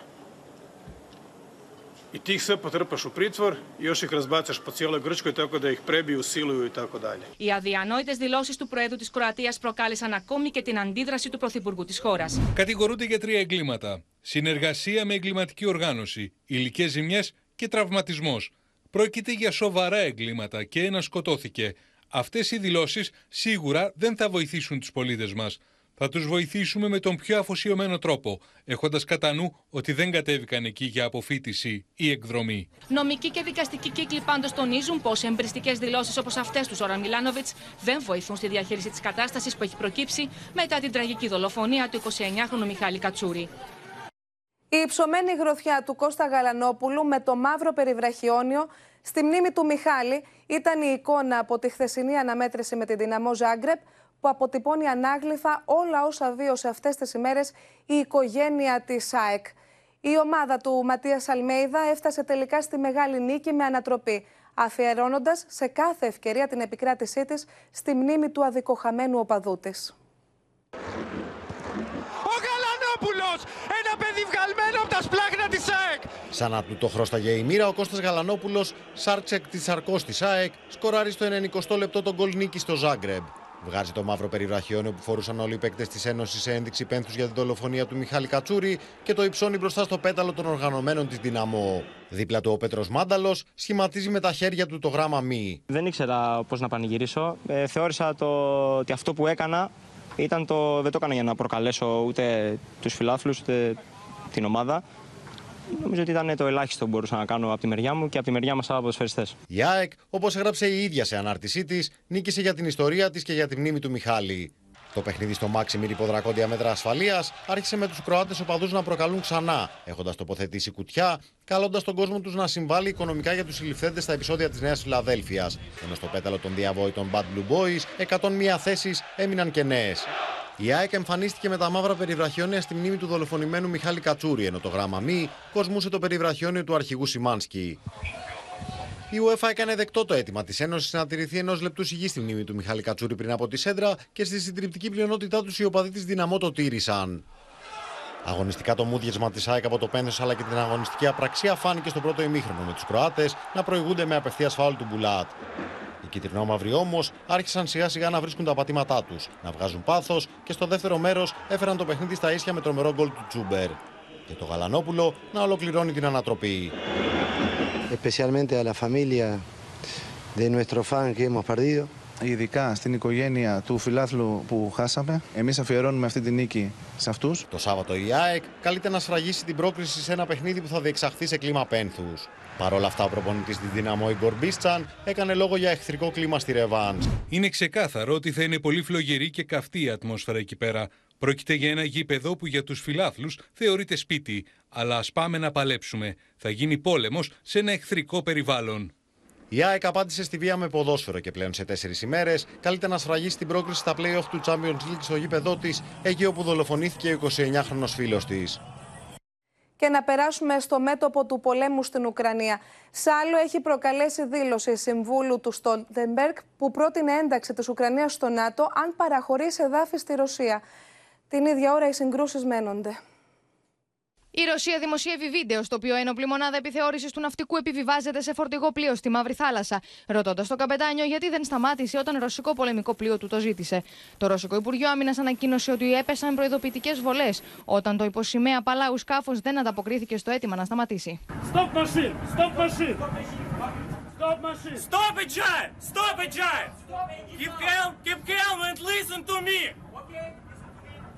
i ti ih sve potrpaš u pritvor i još ih razbacaš po cijeloj Grčkoj tako da ih prebiju, siluju i tako dalje. Οι αδιανόητες δηλώσεις του Προέδρου της Κροατίας προκάλεσαν ακόμη και την αντίδραση του Πρωθυπουργού της χώρας. Κατηγορούνται για τρία εγκλήματα. Συνεργασία με εγκληματική οργάνωση, υλικές ζημιές και τραυματισμός. Πρόκειται για σοβαρά εγκλήματα και ένα σκοτώθηκε. Αυτές οι δηλώσεις σίγουρα δεν θα βοηθήσουν τους πολίτες μας. Θα τους βοηθήσουμε με τον πιο αφοσιωμένο τρόπο, έχοντας κατά νου ότι δεν κατέβηκαν εκεί για αποφύτιση ή εκδρομή. Νομικοί και δικαστικοί κύκλοι πάντως τονίζουν πως εμπριστικές δηλώσεις όπως αυτές του Ζωραν Μιλάνοβιτς δεν βοηθούν στη διαχείριση της κατάστασης που έχει προκύψει μετά την τραγική δολοφονία του 29χρονου Μιχάλη Κατσούρη. Η υψωμένη γροθιά του Κώστα Γαλανόπουλου με το μαύρο περιβραχιόνιο στη μνήμη του Μιχάλη ήταν η εικόνα από τη χθεσινή αναμέτρηση με την δυναμό Ζάγκρεπ που αποτυπώνει ανάγλυφα όλα όσα βίωσε αυτές τις ημέρες η οικογένεια της ΑΕΚ. Η ομάδα του Ματίας Αλμέιδα έφτασε τελικά στη μεγάλη νίκη με ανατροπή, αφιερώνοντας σε κάθε ευκαιρία την επικράτησή της στη μνήμη του αδικοχαμένου οπαδού της. Ο Γαλανόπουλος, ένα παιδί βγαλμένο από τα σπλάχνα της ΑΕΚ. Σαν να του το χρώσταγε η μοίρα, ο Κώστας Γαλανόπουλος, Σάρτσεκ της Αρκός της ΑΕΚ, σκοράρει στο 90 λεπτό τον γκολ νίκη στο Ζάγκρεμπ. Βγάζει το μαύρο περιβραχιόνιο που φορούσαν όλοι οι παίκτες της Ένωσης σε ένδειξη πένθους για την δολοφονία του Μιχάλη Κατσούρη και το υψώνει μπροστά στο πέταλο των οργανωμένων της Δυναμό. Δίπλα του ο Πέτρος Μάνταλος σχηματίζει με τα χέρια του το γράμμα μη. Δεν ήξερα πώς να πανηγυρίσω. Ε, θεώρησα το, ότι αυτό που έκανα ήταν το, δεν το έκανα για να προκαλέσω ούτε τους φιλάθλους ούτε την ομάδα. Νομίζω ότι ήταν το ελάχιστο που μπορούσα να κάνω από τη μεριά μου και από τη μεριά μας άλλα ποδοσφαιριστές. Η ΑΕΚ, όπως έγραψε η ίδια σε ανάρτησή της, νίκησε για την ιστορία της και για τη μνήμη του Μιχάλη. Το παιχνίδι στο Μάξιμιρ υποδρακόντια μέτρα ασφαλείας άρχισε με τους Κροάτες οπαδούς να προκαλούν ξανά, έχοντας τοποθετήσει κουτιά, καλώντας τον κόσμο τους να συμβάλλει οικονομικά για τους συλληφθέντες στα επεισόδια της Νέας Φιλαδέλφιας. Ενώ στο πέταλο των διαβόητων Bad Blue Boys, 101 θέσεις έμειναν και νέες. Η ΑΕΚ εμφανίστηκε με τα μαύρα περιβραχιόνια στη μνήμη του δολοφονημένου Μιχάλη Κατσούρη, ενώ το γράμμα μη κοσμούσε το περιβραχιόνιο του αρχηγού Σιμάνσκι. Η UEFA έκανε δεκτό το αίτημα της Ένωσης να τηρηθεί ενός λεπτού σιγής στη μνήμη του Μιχάλη Κατσούρη πριν από τη Σέντρα και στη συντριπτική πλειονότητά τους οι οπαδοί της Δυναμό το τήρησαν. Αγωνιστικά το μούδιασμα της ΑΕΚ από το πένθο αλλά και την αγωνιστική απραξία φάνηκε στο πρώτο ημίχρονο με τους Κροάτες να προηγούνται με απευθεία φάουλ του Μπουλάτ. Οι κυτρινόμαυροι όμως άρχισαν σιγά σιγά να βρίσκουν τα πατήματά τους, να βγάζουν πάθος και στο δεύτερο μέρος έφεραν το παιχνίδι στα ίσια με τρομερό γκολ του Τσούμπερ. Και το Γαλανόπουλο να ολοκληρώνει την ανατροπή. Especialmente a la familia de nuestro fan que hemos perdido. Ειδικά στην οικογένεια του φιλάθλου που χάσαμε. Εμείς αφιερώνουμε αυτή τη νίκη σε αυτούς. Το Σάββατο η ΑΕΚ καλείται να σφραγίσει την πρόκριση σε ένα παιχνίδι που θα διεξαχθεί σε κλίμα πένθους. Παρ' όλα αυτά, ο προπονητής της Δύναμο Ιγκορ Μπίστσαν έκανε λόγο για εχθρικό κλίμα στη Ρεβάν. Είναι ξεκάθαρο ότι θα είναι πολύ φλογερή και καυτή η ατμόσφαιρα εκεί πέρα. Πρόκειται για ένα γήπεδο που για τους φιλάθλους θεωρείται σπίτι. Αλλά ας πάμε να παλέψουμε. Θα γίνει πόλεμος σε ένα εχθρικό περιβάλλον. Η ΑΕΚ απάντησε στη βία με ποδόσφαιρο και πλέον σε τέσσερις ημέρες καλείται να σφραγίσει την πρόκριση στα playoff του Champions League στο γήπεδό της, εκεί όπου δολοφονήθηκε ο 29χρονο φίλος της. Και να περάσουμε στο μέτωπο του πολέμου στην Ουκρανία. Σάλο έχει προκαλέσει δήλωση συμβούλου του Στόλτεμπεργκ που πρότεινε ένταξη της Ουκρανίας στο ΝΑΤΟ αν παραχωρήσει εδάφη στη Ρωσία. Την ίδια ώρα οι συγκρούσεις μένονται. Η Ρωσία δημοσιεύει βίντεο στο οποίο ένοπλη μονάδα επιθεώρησης του ναυτικού επιβιβάζεται σε φορτηγό πλοίο στη Μαύρη Θάλασσα, ρωτώντας τον καπετάνιο γιατί δεν σταμάτησε όταν ρωσικό πολεμικό πλοίο του το ζήτησε. Το Ρωσικό Υπουργείο Άμυνας ανακοίνωσε ότι έπεσαν προειδοποιητικές βολές όταν το υποσημαία Παλάους σκάφος δεν ανταποκρίθηκε στο αίτημα να σταματήσει. Stop machine! Stop machine! Stop machine! Stop it, Jai! Stop it, Jai! Keep calm, keep calm and listen to me!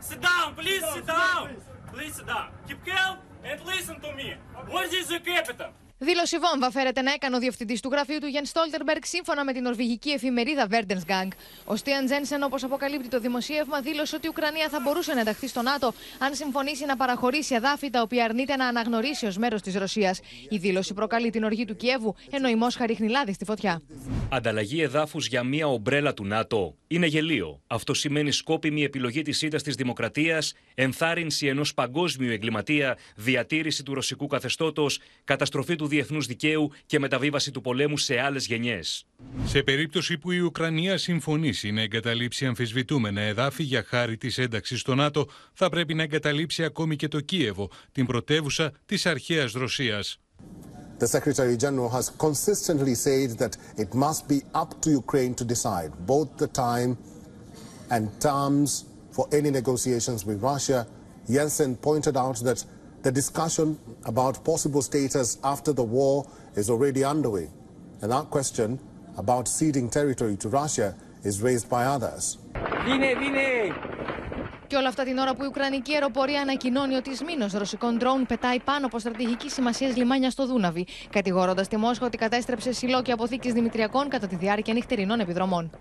Sit down, please sit down! Sit down. Keep calm and listen to me. What is the capital? Δήλωση βόμβα φέρεται να έκανε ο διευθυντής του γραφείου του Γιάνν Στόλτερμπεργκ σύμφωνα με την νορβηγική εφημερίδα Verdensgang. Ο Στίαν Τζένσεν, όπως αποκαλύπτει το δημοσίευμα, δήλωσε ότι η Ουκρανία θα μπορούσε να ενταχθεί στο ΝΑΤΟ αν συμφωνήσει να παραχωρήσει εδάφη τα οποία αρνείται να αναγνωρίσει ως μέρος της Ρωσίας. Η δήλωση προκαλεί την οργή του Κιέβου, ενώ η Μόσχα ρίχνει λάδι στη φωτιά. Ανταλλαγή εδάφους για μία ομπρέλα του ΝΑΤΟ. Είναι γελίο. Αυτό σημαίνει σκόπιμη επιλογή της ήττας της δημοκρατίας, ενθάρρυνση ενός παγκόσμιου εγκληματία, διατήρηση του ρωσικού καθεστώτος, καταστροφή του διεθνούς δικαίου και μεταβίβαση του πολέμου σε άλλες γενιές. Σε περίπτωση που η Ουκρανία συμφωνήσει να εγκαταλείψει αμφισβητούμενα εδάφη για χάρη της ένταξης στο ΝΑΤΟ, θα πρέπει να εγκαταλείψει ακόμη και το Κίεβο, την πρωτεύουσα της αρχαίας Ρωσίας. The Secretary General has consistently said that it must be up to Ukraine to decide both the time and terms for any negotiations with Russia. Jensen pointed out that the discussion about possible status after the war is already underway. And that question about ceding territory to Russia is raised by others. Και όλα αυτά την ώρα που η Ουκρανική αεροπορία ανακοινώνει ότι σμήνο ρωσικών ντρόουν πετάει πάνω από στρατηγική σημασίας λιμάνια στο Δούναβι, κατηγορώντας τη Μόσχα ότι κατέστρεψε σιλό και αποθήκη Δημητριακών κατά τη διάρκεια νυχτερινών επιδρομών.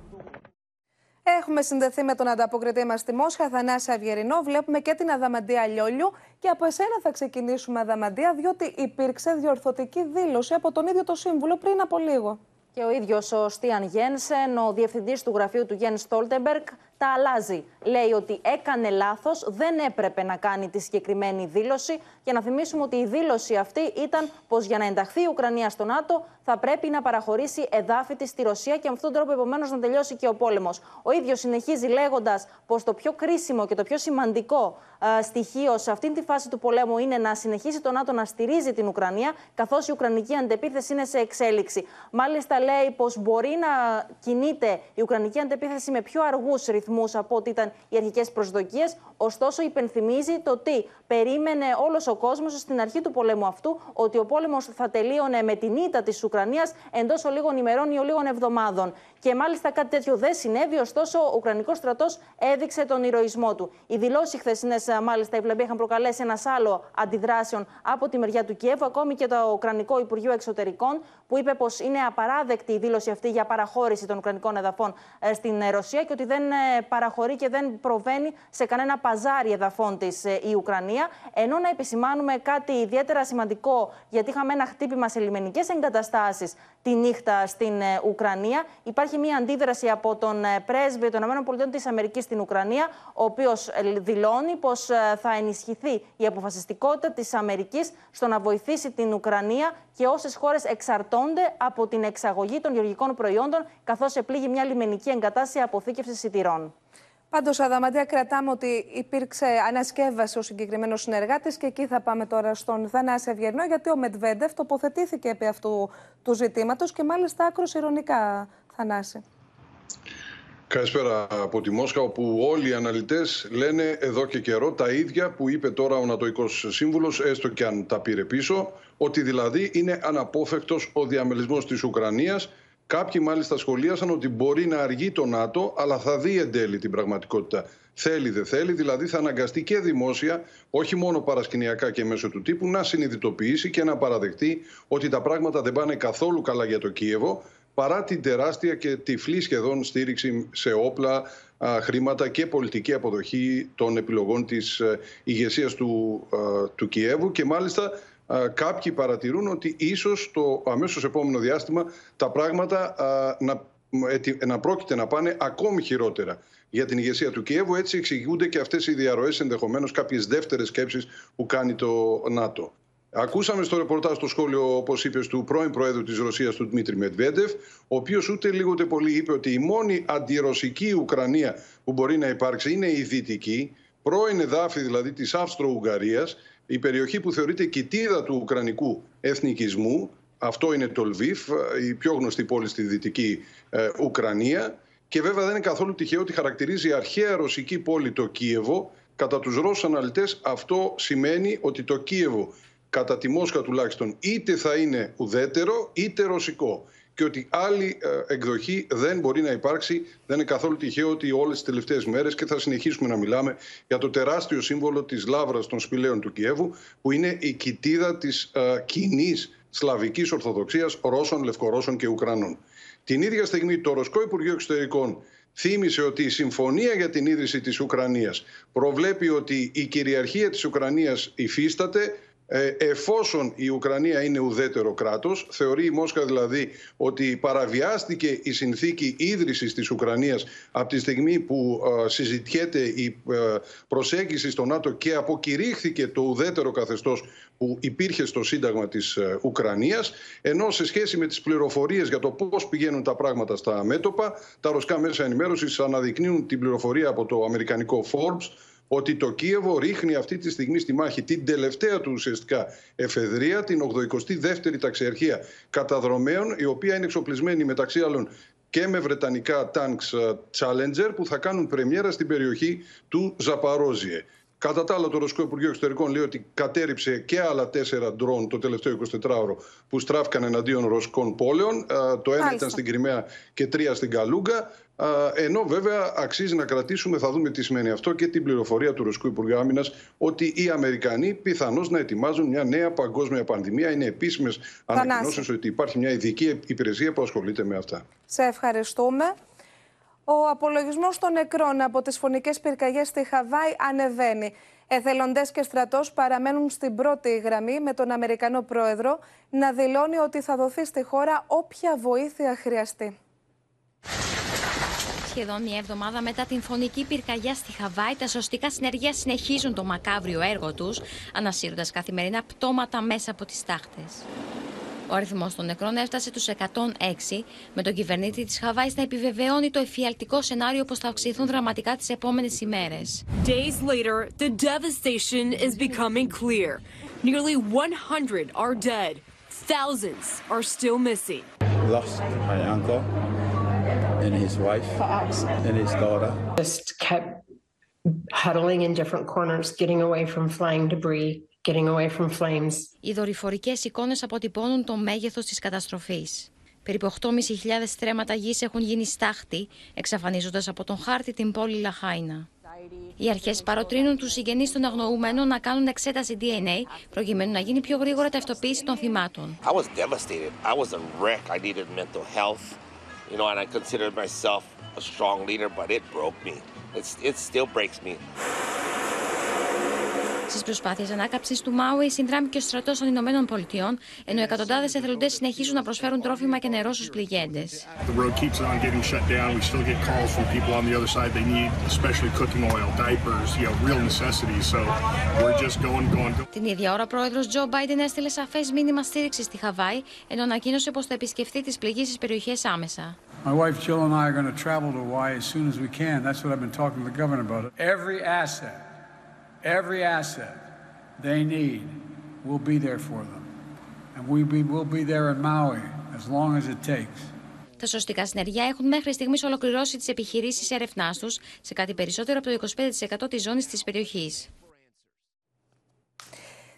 Έχουμε συνδεθεί με τον ανταποκριτή μας στη Μόσχα, Θανάση Αυγερινό. Βλέπουμε και την Αδαμαντία Λιόλιου. Και από εσένα θα ξεκινήσουμε, Αδαμαντία, διότι υπήρξε διορθωτική δήλωση από τον ίδιο το σύμβουλο πριν από λίγο. Και ο ίδιος ο Στίαν Γένσεν, ο διευθυντής του γραφείου του Γεν Στόλτεμπεργκ, τα αλλάζει. Λέει ότι έκανε λάθος, δεν έπρεπε να κάνει τη συγκεκριμένη δήλωση. Και να θυμίσουμε ότι η δήλωση αυτή ήταν πως για να ενταχθεί η Ουκρανία στο ΝΑΤΟ θα πρέπει να παραχωρήσει εδάφη της στη Ρωσία και με αυτόν τον τρόπο επομένως να τελειώσει και ο πόλεμος. Ο ίδιος συνεχίζει λέγοντας πως το πιο κρίσιμο και το πιο σημαντικό ε, στοιχείο σε αυτήν τη φάση του πολέμου είναι να συνεχίσει το ΝΑΤΟ να στηρίζει την Ουκρανία, καθώς η Ουκρανική αντεπίθεση είναι σε εξέλιξη. Μάλιστα, λέει πως μπορεί να κινείται η Ουκρανική αντεπίθεση με πιο αργούς ρυθμούς από ό,τι ήταν οι αρχικές προσδοκίες. Ωστόσο, υπενθυμίζει το τι περίμενε όλος ο κόσμος στην αρχή του πολέμου αυτού, ότι ο πόλεμος θα τελείωνε με την ήττα της Ουκρανίας εντός λίγων ημερών ή λίγων εβδομάδων. Και μάλιστα κάτι τέτοιο δεν συνέβη, ωστόσο ο Ουκρανικός στρατός έδειξε τον ηρωισμό του. Οι δηλώσεις χθεσινές, μάλιστα, οι βλαμποί είχαν προκαλέσει ένας άλλο αντιδράσεων από τη μεριά του Κιέβου, ακόμη και το Ουκρανικό Υπουργείο Εξωτερικών, που είπε πως είναι απαράδεκτη η δήλωση αυτή για παραχώρηση των Ουκρανικών εδαφών στην Ρωσία και ότι δεν παραχωρεί και δεν προβαίνει σε κανένα παζάρι εδαφών της η Ουκρανία. Ενώ να επισημάνουμε κάτι ιδιαίτερα σημαντικό, γιατί είχαμε ένα χτύπημα σε λιμενικές εγκαταστάσεις τη νύχτα στην Ουκρανία. Υπάρχει μια αντίδραση από τον πρέσβη των ΗΠΑ της Αμερικής στην Ουκρανία, ο οποίος δηλώνει πως θα ενισχυθεί η αποφασιστικότητα της Αμερικής στο να βοηθήσει την Ουκρανία και όσες χώρες εξαρτώνται από την εξαγωγή των γεωργικών προϊόντων, καθώς επλήγει μια λιμενική εγκατάσταση αποθήκευσης σιτηρών. Πάντως, Αδαμαντία, κρατάμε ότι υπήρξε ανασκεύαση ο συγκεκριμένος συνεργάτης και εκεί θα πάμε τώρα στον Θανάση Ευγερνό, γιατί ο Μετβέντεφ τοποθετήθηκε επί αυτού του ζητήματος και μάλιστα άκρος ηρωνικά, Θανάση. Καλησπέρα από τη Μόσχα, όπου όλοι οι αναλυτές λένε εδώ και καιρό τα ίδια που είπε τώρα ο Νατοϊκός Σύμβουλος, έστω και αν τα πήρε πίσω, ότι δηλαδή είναι αναπόφευκτος ο διαμελισμός της Ουκρανίας. Κάποιοι μάλιστα σχολίασαν ότι μπορεί να αργεί το ΝΑΤΟ, αλλά θα δει εν τέλει την πραγματικότητα. Θέλει, δεν θέλει, δηλαδή θα αναγκαστεί και δημόσια, όχι μόνο παρασκηνιακά και μέσω του τύπου, να συνειδητοποιήσει και να παραδεχτεί ότι τα πράγματα δεν πάνε καθόλου καλά για το Κίεβο, παρά την τεράστια και τυφλή σχεδόν στήριξη σε όπλα, χρήματα και πολιτική αποδοχή των επιλογών της ε, ηγεσίας του, του Κιέβου και μάλιστα κάποιοι παρατηρούν ότι ίσως το αμέσως επόμενο διάστημα τα πράγματα να, να πρόκειται να πάνε ακόμη χειρότερα για την ηγεσία του Κιέβου. Έτσι εξηγούνται και αυτές οι διαρροές ενδεχομένως κάποιες δεύτερες σκέψεις που κάνει το ΝΑΤΟ. Ακούσαμε στο ρεπορτάζ το σχόλιο, όπως είπε, του πρώην Προέδρου της Ρωσίας, του Δημήτρη Μετβέντεφ, ο οποίος ούτε λίγο ούτε πολύ είπε ότι η μόνη αντιρωσική Ουκρανία που μπορεί να υπάρξει είναι η δυτική, πρώην εδάφη δηλαδή της Αυστρο-Ουγγαρία, η περιοχή που θεωρείται κοιτίδα του Ουκρανικού εθνικισμού. Αυτό είναι το Λβίφ, η πιο γνωστή πόλη στη δυτική ε, Ουκρανία. Και βέβαια δεν είναι καθόλου τυχαίο ότι χαρακτηρίζει η αρχαία ρωσική πόλη το Κίεβο. Κατά τους Ρώσους αναλυτές αυτό σημαίνει ότι το Κίεβο κατά τη Μόσχα τουλάχιστον, είτε θα είναι ουδέτερο είτε ρωσικό. Και ότι άλλη ε, εκδοχή δεν μπορεί να υπάρξει. Δεν είναι καθόλου τυχαίο ότι όλες τις τελευταίες μέρες και θα συνεχίσουμε να μιλάμε για το τεράστιο σύμβολο της λάβρα των σπηλαίων του Κιέβου, που είναι η κοιτίδα της uh, κοινής σλαβικής Ορθοδοξίας Ρώσων, Λευκορώσων και Ουκρανών. Την ίδια στιγμή το Ρωσικό Υπουργείο Εξωτερικών θύμισε ότι η συμφωνία για την ίδρυση της Ουκρανίας προβλέπει ότι η κυριαρχία της Ουκρανίας υφίσταται ε, εφόσον η Ουκρανία είναι ουδέτερο κράτος, θεωρεί η Μόσχα δηλαδή ότι παραβιάστηκε η συνθήκη ίδρυσης της Ουκρανίας από τη στιγμή που ε, συζητιέται η ε, προσέγγιση στο ΝΑΤΟ και αποκηρύχθηκε το ουδέτερο καθεστώς που υπήρχε στο Σύνταγμα της Ουκρανίας, ενώ σε σχέση με τις πληροφορίες για το πώς πηγαίνουν τα πράγματα στα μέτωπα, τα ρωσικά μέσα ενημέρωσης αναδεικνύουν την πληροφορία από το αμερικανικό Forbes, ότι το Κίεβο ρίχνει αυτή τη στιγμή στη μάχη την τελευταία του ουσιαστικά εφεδρεία, την 82η ταξιαρχία καταδρομέων, η οποία είναι εξοπλισμένη μεταξύ άλλων και με βρετανικά tanks ε, Challenger που θα κάνουν πρεμιέρα στην περιοχή του Ζαπαρόζιε. Κατά τα άλλα, το Ρωσικό Υπουργείο Εξωτερικών λέει ότι κατέριψε και άλλα τέσσερα ντρόν το τελευταίο 24ωρο που στράφηκαν εναντίον ρωσικών πόλεων. Ε, το ένα ήταν στην Κρυμαία και τρία στην Καλούγκα. Ενώ βέβαια αξίζει να κρατήσουμε, θα δούμε τι σημαίνει αυτό, και την πληροφορία του Ρωσικού Υπουργείου Άμυνας ότι οι Αμερικανοί πιθανώς να ετοιμάζουν μια νέα παγκόσμια πανδημία. Είναι επίσημες ανακοινώσεις ότι υπάρχει μια ειδική υπηρεσία που ασχολείται με αυτά. Σε ευχαριστούμε. Ο απολογισμός των νεκρών από τις φωνικές πυρκαγιές στη Χαβάη ανεβαίνει. Εθελοντές και στρατός παραμένουν στην πρώτη γραμμή με τον Αμερικανό πρόεδρο να δηλώνει ότι θα δοθεί στη χώρα όποια βοήθεια χρειαστεί σχεδόν μια εβδομάδα μετά την φωνική πυρκαγιά στη Χαβάη, τα σωστικά συνεργεία συνεχίζουν το μακάβριο έργο τους, ανασύροντας καθημερινά πτώματα μέσα από τις τάχτες. Ο αριθμό των νεκρών έφτασε του 106, με τον κυβερνήτη τη Χαβάη να επιβεβαιώνει το εφιαλτικό σενάριο πω θα αυξηθούν δραματικά τι επόμενε ημέρε. Days later, the devastation is becoming clear. Nearly 100 are dead. Thousands are still missing. Lost my uncle. and his wife and his daughter. Just kept huddling in different corners, getting away from flying debris, getting away from flames. Οι δορυφορικές εικόνες αποτυπώνουν το μέγεθος της καταστροφής. Περίπου 8.500 στρέμματα γης έχουν γίνει στάχτη, εξαφανίζοντας από τον χάρτη την πόλη Λαχάινα. Οι αρχές παροτρύνουν τους συγγενείς των αγνοούμενων να κάνουν εξέταση DNA προκειμένου να γίνει πιο γρήγορα ταυτοποίηση των θυμάτων. I was devastated. I was a wreck. I needed mental health. you know, and I considered myself a strong leader, but it broke me. It's, it still breaks me. Στις προσπάθειες ανάκαψη του Μάουι συνδράμει και ο στρατός των Ηνωμένων Πολιτειών, ενώ εκατοντάδες εθελοντές συνεχίζουν να προσφέρουν τρόφιμα και νερό στους πληγέντες. Την ίδια ώρα, ο πρόεδρος Τζο Μπάιντεν έστειλε σαφές μήνυμα στήριξης στη Χαβάη, ενώ ανακοίνωσε πως θα επισκεφτεί τις πληγήσεις περιοχές άμεσα. My wife Jill and I are going to travel to Hawaii as soon as we can. That's what I've been talking to the governor about. Every asset every asset they need will be there for them. And we be, will be there in Maui as long as it takes. Τα σωστικά συνεργεία έχουν μέχρι στιγμής ολοκληρώσει τις επιχειρήσεις έρευνάς τους σε κάτι περισσότερο από το 25% της ζώνης της περιοχής.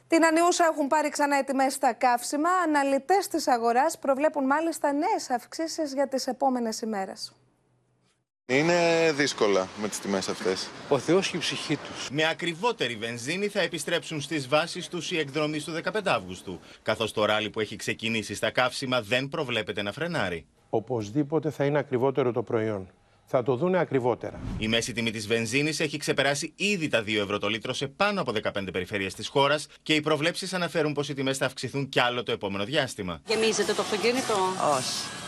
Την ανιούσα έχουν πάρει ξανά έτοιμες στα καύσιμα. Αναλυτές της αγοράς προβλέπουν μάλιστα νέες αυξήσεις για τις επόμενες ημέρες. Είναι δύσκολα με τις τιμές αυτές. Ο Θεός και η ψυχή τους. Με ακριβότερη βενζίνη θα επιστρέψουν στις βάσεις τους οι εκδρομείς του 15 Αύγουστου, καθώς το ράλι που έχει ξεκινήσει στα καύσιμα δεν προβλέπεται να φρενάρει. Οπωσδήποτε θα είναι ακριβότερο το προϊόν. Θα το δούνε ακριβότερα. Η μέση τιμή της βενζίνης έχει ξεπεράσει ήδη τα 2 ευρώ το λίτρο σε πάνω από 15 περιφέρειες της χώρας και οι προβλέψεις αναφέρουν πως οι τιμές θα αυξηθούν κι άλλο το επόμενο διάστημα. Γεμίζεται το αυτοκίνητο; Όχι.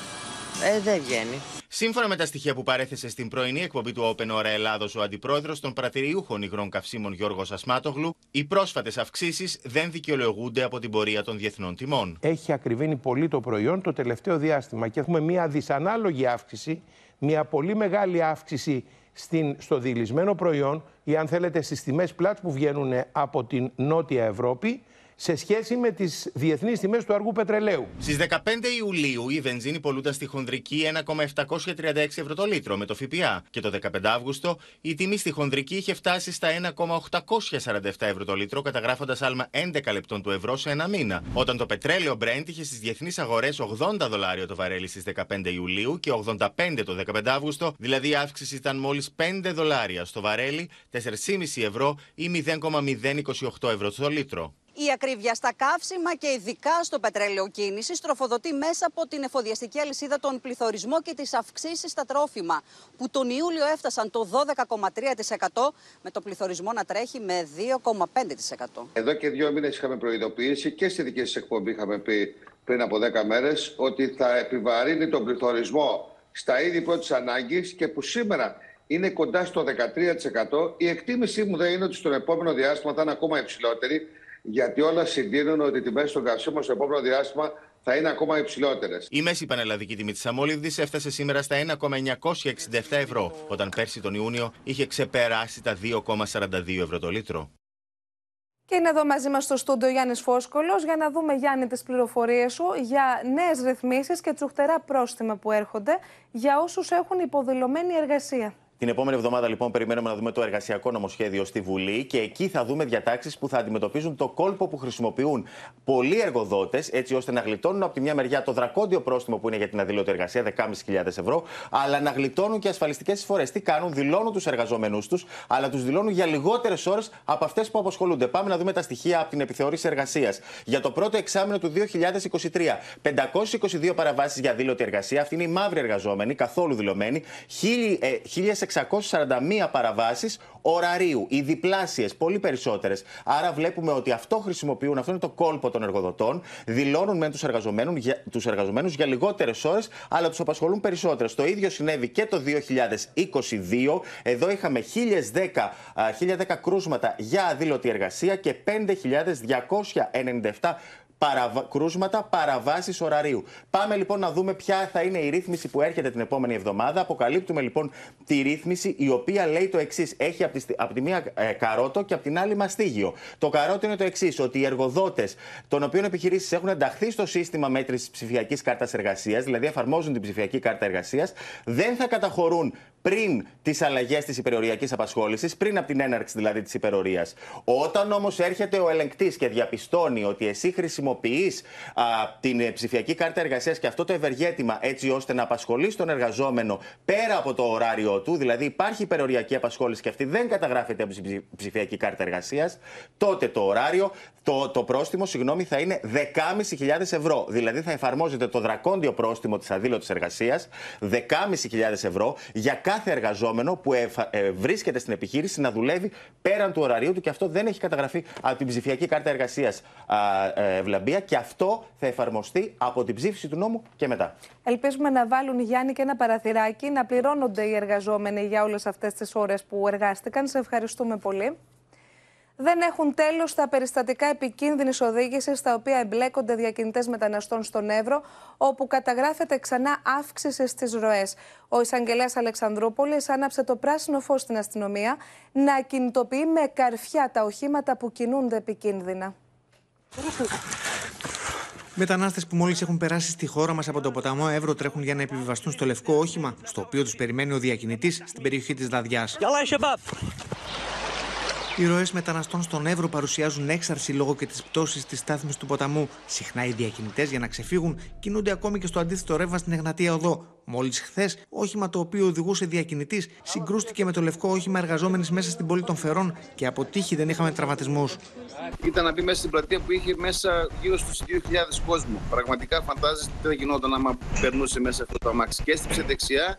Ε, δεν βγαίνει. Σύμφωνα με τα στοιχεία που παρέθεσε στην πρωινή εκπομπή του Open Ώρα Ελλάδος ο αντιπρόεδρος των πρατηριούχων υγρών καυσίμων Γιώργος Ασμάτογλου, οι πρόσφατες αυξήσεις δεν δικαιολογούνται από την πορεία των διεθνών τιμών. Έχει ακριβήνει πολύ το προϊόν το τελευταίο διάστημα και έχουμε μια δυσανάλογη αύξηση, μια πολύ μεγάλη αύξηση στην, στο δηλισμένο προϊόν ή αν θέλετε στις τιμές πλάτς που βγαίνουν από την Νότια Ευρώπη σε σχέση με τις διεθνείς τιμές του αργού πετρελαίου. Στις 15 Ιουλίου η βενζίνη πολλούνταν στη χονδρική 1,736 ευρώ το λίτρο με το ΦΠΑ και το 15 Αύγουστο η τιμή στη χονδρική είχε φτάσει στα 1,847 ευρώ το λίτρο, καταγράφοντας άλμα 11 λεπτών του ευρώ σε ένα μήνα. Όταν το πετρέλαιο Brent είχε στις διεθνείς αγορές 80 δολάρια το βαρέλι στις 15 Ιουλίου και 85 το 15 Αύγουστο, δηλαδή η αύξηση ήταν μόλις 5 δολάρια στο βαρέλι, 4,5 ευρώ ή 0,028 ευρώ το λίτρο. Η ακρίβεια στα καύσιμα και ειδικά στο πετρέλαιο κίνησης τροφοδοτεί μέσα από την εφοδιαστική αλυσίδα τον πληθωρισμό και τις αυξήσεις στα τρόφιμα, που τον Ιούλιο έφτασαν το 12,3% με το πληθωρισμό να τρέχει με 2,5%. Εδώ και δύο μήνες είχαμε προειδοποιήσει και στη δική σας εκπομπή είχαμε πει πριν από 10 μέρες ότι θα επιβαρύνει τον πληθωρισμό στα είδη πρώτης ανάγκης και που σήμερα είναι κοντά στο 13%. Η εκτίμησή μου δεν είναι ότι στον επόμενο διάστημα θα είναι ακόμα υψηλότερη γιατί όλα συντείνουν ότι οι τιμές των καυσίμων στο επόμενο διάστημα θα είναι ακόμα υψηλότερες. Η μέση πανελλαδική τιμή της αμόλυβδη έφτασε σήμερα στα 1,967 ευρώ, όταν πέρσι τον Ιούνιο είχε ξεπεράσει τα 2,42 ευρώ το λίτρο. Και είναι εδώ μαζί μας στο στούντιο Γιάννης Φόσκολο για να δούμε, Γιάννη, τις πληροφορίες σου για νέες ρυθμίσεις και τσουχτερά πρόστιμα που έρχονται για όσους έχουν υποδηλωμένη εργασία. Την επόμενη εβδομάδα, λοιπόν, περιμένουμε να δούμε το εργασιακό νομοσχέδιο στη Βουλή και εκεί θα δούμε διατάξεις που θα αντιμετωπίζουν το κόλπο που χρησιμοποιούν πολλοί εργοδότες, έτσι ώστε να γλιτώνουν από τη μια μεριά το δρακόντιο πρόστιμο που είναι για την αδήλωτη εργασία, 10.500 ευρώ, αλλά να γλιτώνουν και ασφαλιστικές εισφορέ. Τι κάνουν, δηλώνουν τους εργαζόμενού τους, αλλά τους δηλώνουν για λιγότερες ώρες από αυτές που απασχολούνται. Πάμε να δούμε τα στοιχεία από την επιθεώρηση εργασίας. Για το πρώτο εξάμεινο του 2023, 522 παραβάσεις για δήλωτη εργασία, αυτή είναι η μαύρη εργαζόμενη, καθόλου δηλωμένη, 641 παραβάσεις ωραρίου. Οι διπλάσιες, πολύ περισσότερες. Άρα βλέπουμε ότι αυτό χρησιμοποιούν, αυτό είναι το κόλπο των εργοδοτών. Δηλώνουν με τους εργαζομένους για, τους εργαζομένους για λιγότερες ώρες, αλλά τους απασχολούν περισσότερες. Το ίδιο συνέβη και το 2022. Εδώ είχαμε 1010, 1010 κρούσματα για αδήλωτη εργασία και 5.297 παραβα... κρούσματα παραβάσεις ωραρίου. Πάμε λοιπόν να δούμε ποια θα είναι η ρύθμιση που έρχεται την επόμενη εβδομάδα. Αποκαλύπτουμε λοιπόν τη ρύθμιση η οποία λέει το εξής. Έχει από τη, από τη μία ε, καρότο και από την άλλη μαστίγιο. Το καρότο είναι το εξής, ότι οι εργοδότες των οποίων επιχειρήσεις έχουν ενταχθεί στο σύστημα μέτρησης ψηφιακής κάρτας εργασίας, δηλαδή εφαρμόζουν την ψηφιακή κάρτα εργασίας, δεν θα καταχωρούν πριν τις αλλαγές της υπεροριακής απασχόλησης, πριν από την έναρξη δηλαδή της υπερορίας. Όταν όμως έρχεται ο ελεγκτής και διαπιστώνει ότι εσύ χρησιμοποιείς την ψηφιακή κάρτα εργασίας και αυτό το ευεργέτημα έτσι ώστε να απασχολείς τον εργαζόμενο πέρα από το ωράριό του, δηλαδή υπάρχει υπεροριακή απασχόληση και αυτή δεν καταγράφεται από την ψηφιακή κάρτα εργασίας, τότε το ωράριο, το, το πρόστιμο, συγγνώμη, θα είναι 10.500 ευρώ. Δηλαδή θα εφαρμόζεται το δρακόντιο πρόστιμο της αδήλωτης εργασίας, 10.500 ευρώ για κάθε εργαζόμενο που ε, βρίσκεται στην επιχείρηση να δουλεύει πέραν του ωραρίου του και αυτό δεν έχει καταγραφεί από την ψηφιακή κάρτα εργασίας ε, Ευλαμπία και αυτό θα εφαρμοστεί από την ψήφιση του νόμου και μετά. Ελπίζουμε να βάλουν, Γιάννη, και ένα παραθυράκι να πληρώνονται οι εργαζόμενοι για όλες αυτές τις ώρες που εργάστηκαν. Σε ευχαριστούμε πολύ δεν έχουν τέλος τα περιστατικά επικίνδυνης οδήγησης στα οποία εμπλέκονται διακινητές μεταναστών στον Εύρο, όπου καταγράφεται ξανά αύξηση στις ροές. Ο εισαγγελέας Αλεξανδρούπολης άναψε το πράσινο φως στην αστυνομία να κινητοποιεί με καρφιά τα οχήματα που κινούνται επικίνδυνα. Μετανάστες που μόλις έχουν περάσει στη χώρα μας από τον ποταμό Εύρο τρέχουν για να επιβιβαστούν στο λευκό όχημα, στο οποίο τους περιμένει ο διακινητής στην περιοχή της Δαδιά. Οι ροές μεταναστών στον Εύρο παρουσιάζουν έξαρση λόγω και της πτώσης της στάθμης του ποταμού. Συχνά οι διακινητές για να ξεφύγουν κινούνται ακόμη και στο αντίθετο ρεύμα στην Εγνατία Οδό. Μόλις χθες, όχημα το οποίο οδηγούσε διακινητής συγκρούστηκε με το λευκό όχημα εργαζόμενης μέσα στην πόλη των Φερών και από τύχη δεν είχαμε τραυματισμούς. Ήταν να μπει μέσα στην πλατεία που είχε μέσα γύρω στους 2.000 κόσμο. Πραγματικά φαντάζεστε τι θα γινόταν άμα περνούσε μέσα αυτό το αμάξι. Και έστυψε δεξιά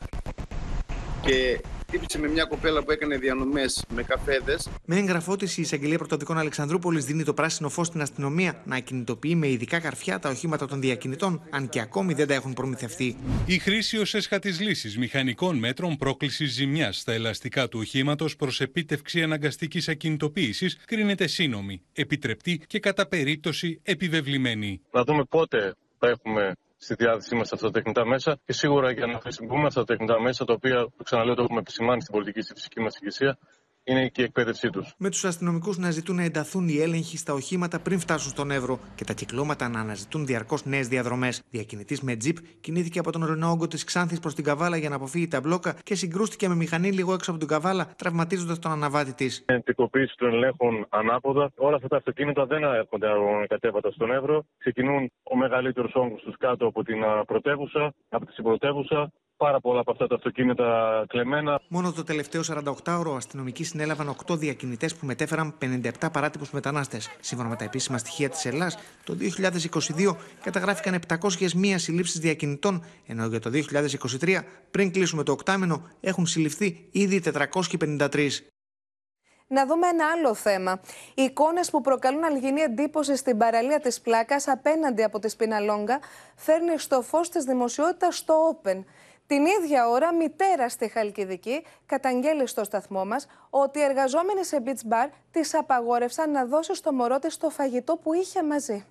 και χτύπησε με μια κοπέλα που έκανε διανομές με καφέδες. Με έγγραφό της, η εισαγγελία πρωτοδικών Αλεξανδρούπολης δίνει το πράσινο φως στην αστυνομία να κινητοποιεί με ειδικά καρφιά τα οχήματα των διακινητών, αν και ακόμη δεν τα έχουν προμηθευτεί. Η χρήση ως έσχατης λύσης μηχανικών μέτρων πρόκλησης ζημιάς στα ελαστικά του οχήματος προς επίτευξη αναγκαστικής ακινητοποίησης κρίνεται σύνομη, επιτρεπτή και κατά περίπτωση επιβεβλημένη. Να δούμε πότε θα έχουμε στη διάθεσή μας αυτά τα τεχνητά μέσα και σίγουρα για να χρησιμοποιούμε αυτά τα τεχνητά μέσα, τα οποία, το ξαναλέω, το έχουμε επισημάνει στην πολιτική στη φυσική μας ηγεσία, είναι και η εκπαίδευσή τους. Με τους αστυνομικούς να ζητούν να ενταθούν οι έλεγχοι στα οχήματα πριν φτάσουν στον Εύρο και τα κυκλώματα να αναζητούν διαρκώς νέες διαδρομές. Διακινητής με τζιπ κινήθηκε από τον ορεινό όγκο της Ξάνθης προς την Καβάλα για να αποφύγει τα μπλόκα και συγκρούστηκε με μηχανή λίγο έξω από την Καβάλα, τραυματίζοντας τον αναβάτη της. Εντικοποίηση των ελέγχων ανάποδα. Όλα αυτά τα αυτοκίνητα δεν έρχονται κατέβατα στον Εύρο. Ξεκινούν ο μεγαλύτερος όγκος τους κάτω από την πρωτεύουσα, από τη συμπρωτεύουσα πάρα πολλά από αυτά τα αυτοκίνητα κλεμμένα. Μόνο το τελευταίο 48ωρο αστυνομικοί συνέλαβαν 8 διακινητές που μετέφεραν 57 παράτυπους μετανάστες. Σύμφωνα με τα επίσημα στοιχεία της Ελλάδα, το 2022 καταγράφηκαν 701 συλλήψεις διακινητών, ενώ για το 2023, πριν κλείσουμε το οκτάμενο, έχουν συλληφθεί ήδη 453. Να δούμε ένα άλλο θέμα. Οι εικόνες που προκαλούν αλγινή εντύπωση στην παραλία της Πλάκας απέναντι από τη Σπιναλόγκα φέρνει στο φως της δημοσιότητας στο Open. Την ίδια ώρα, μητέρα στη Χαλκιδική καταγγέλει στο σταθμό μας ότι οι εργαζόμενοι σε beach bar της απαγόρευσαν να δώσει στο μωρό της το φαγητό που είχε μαζί.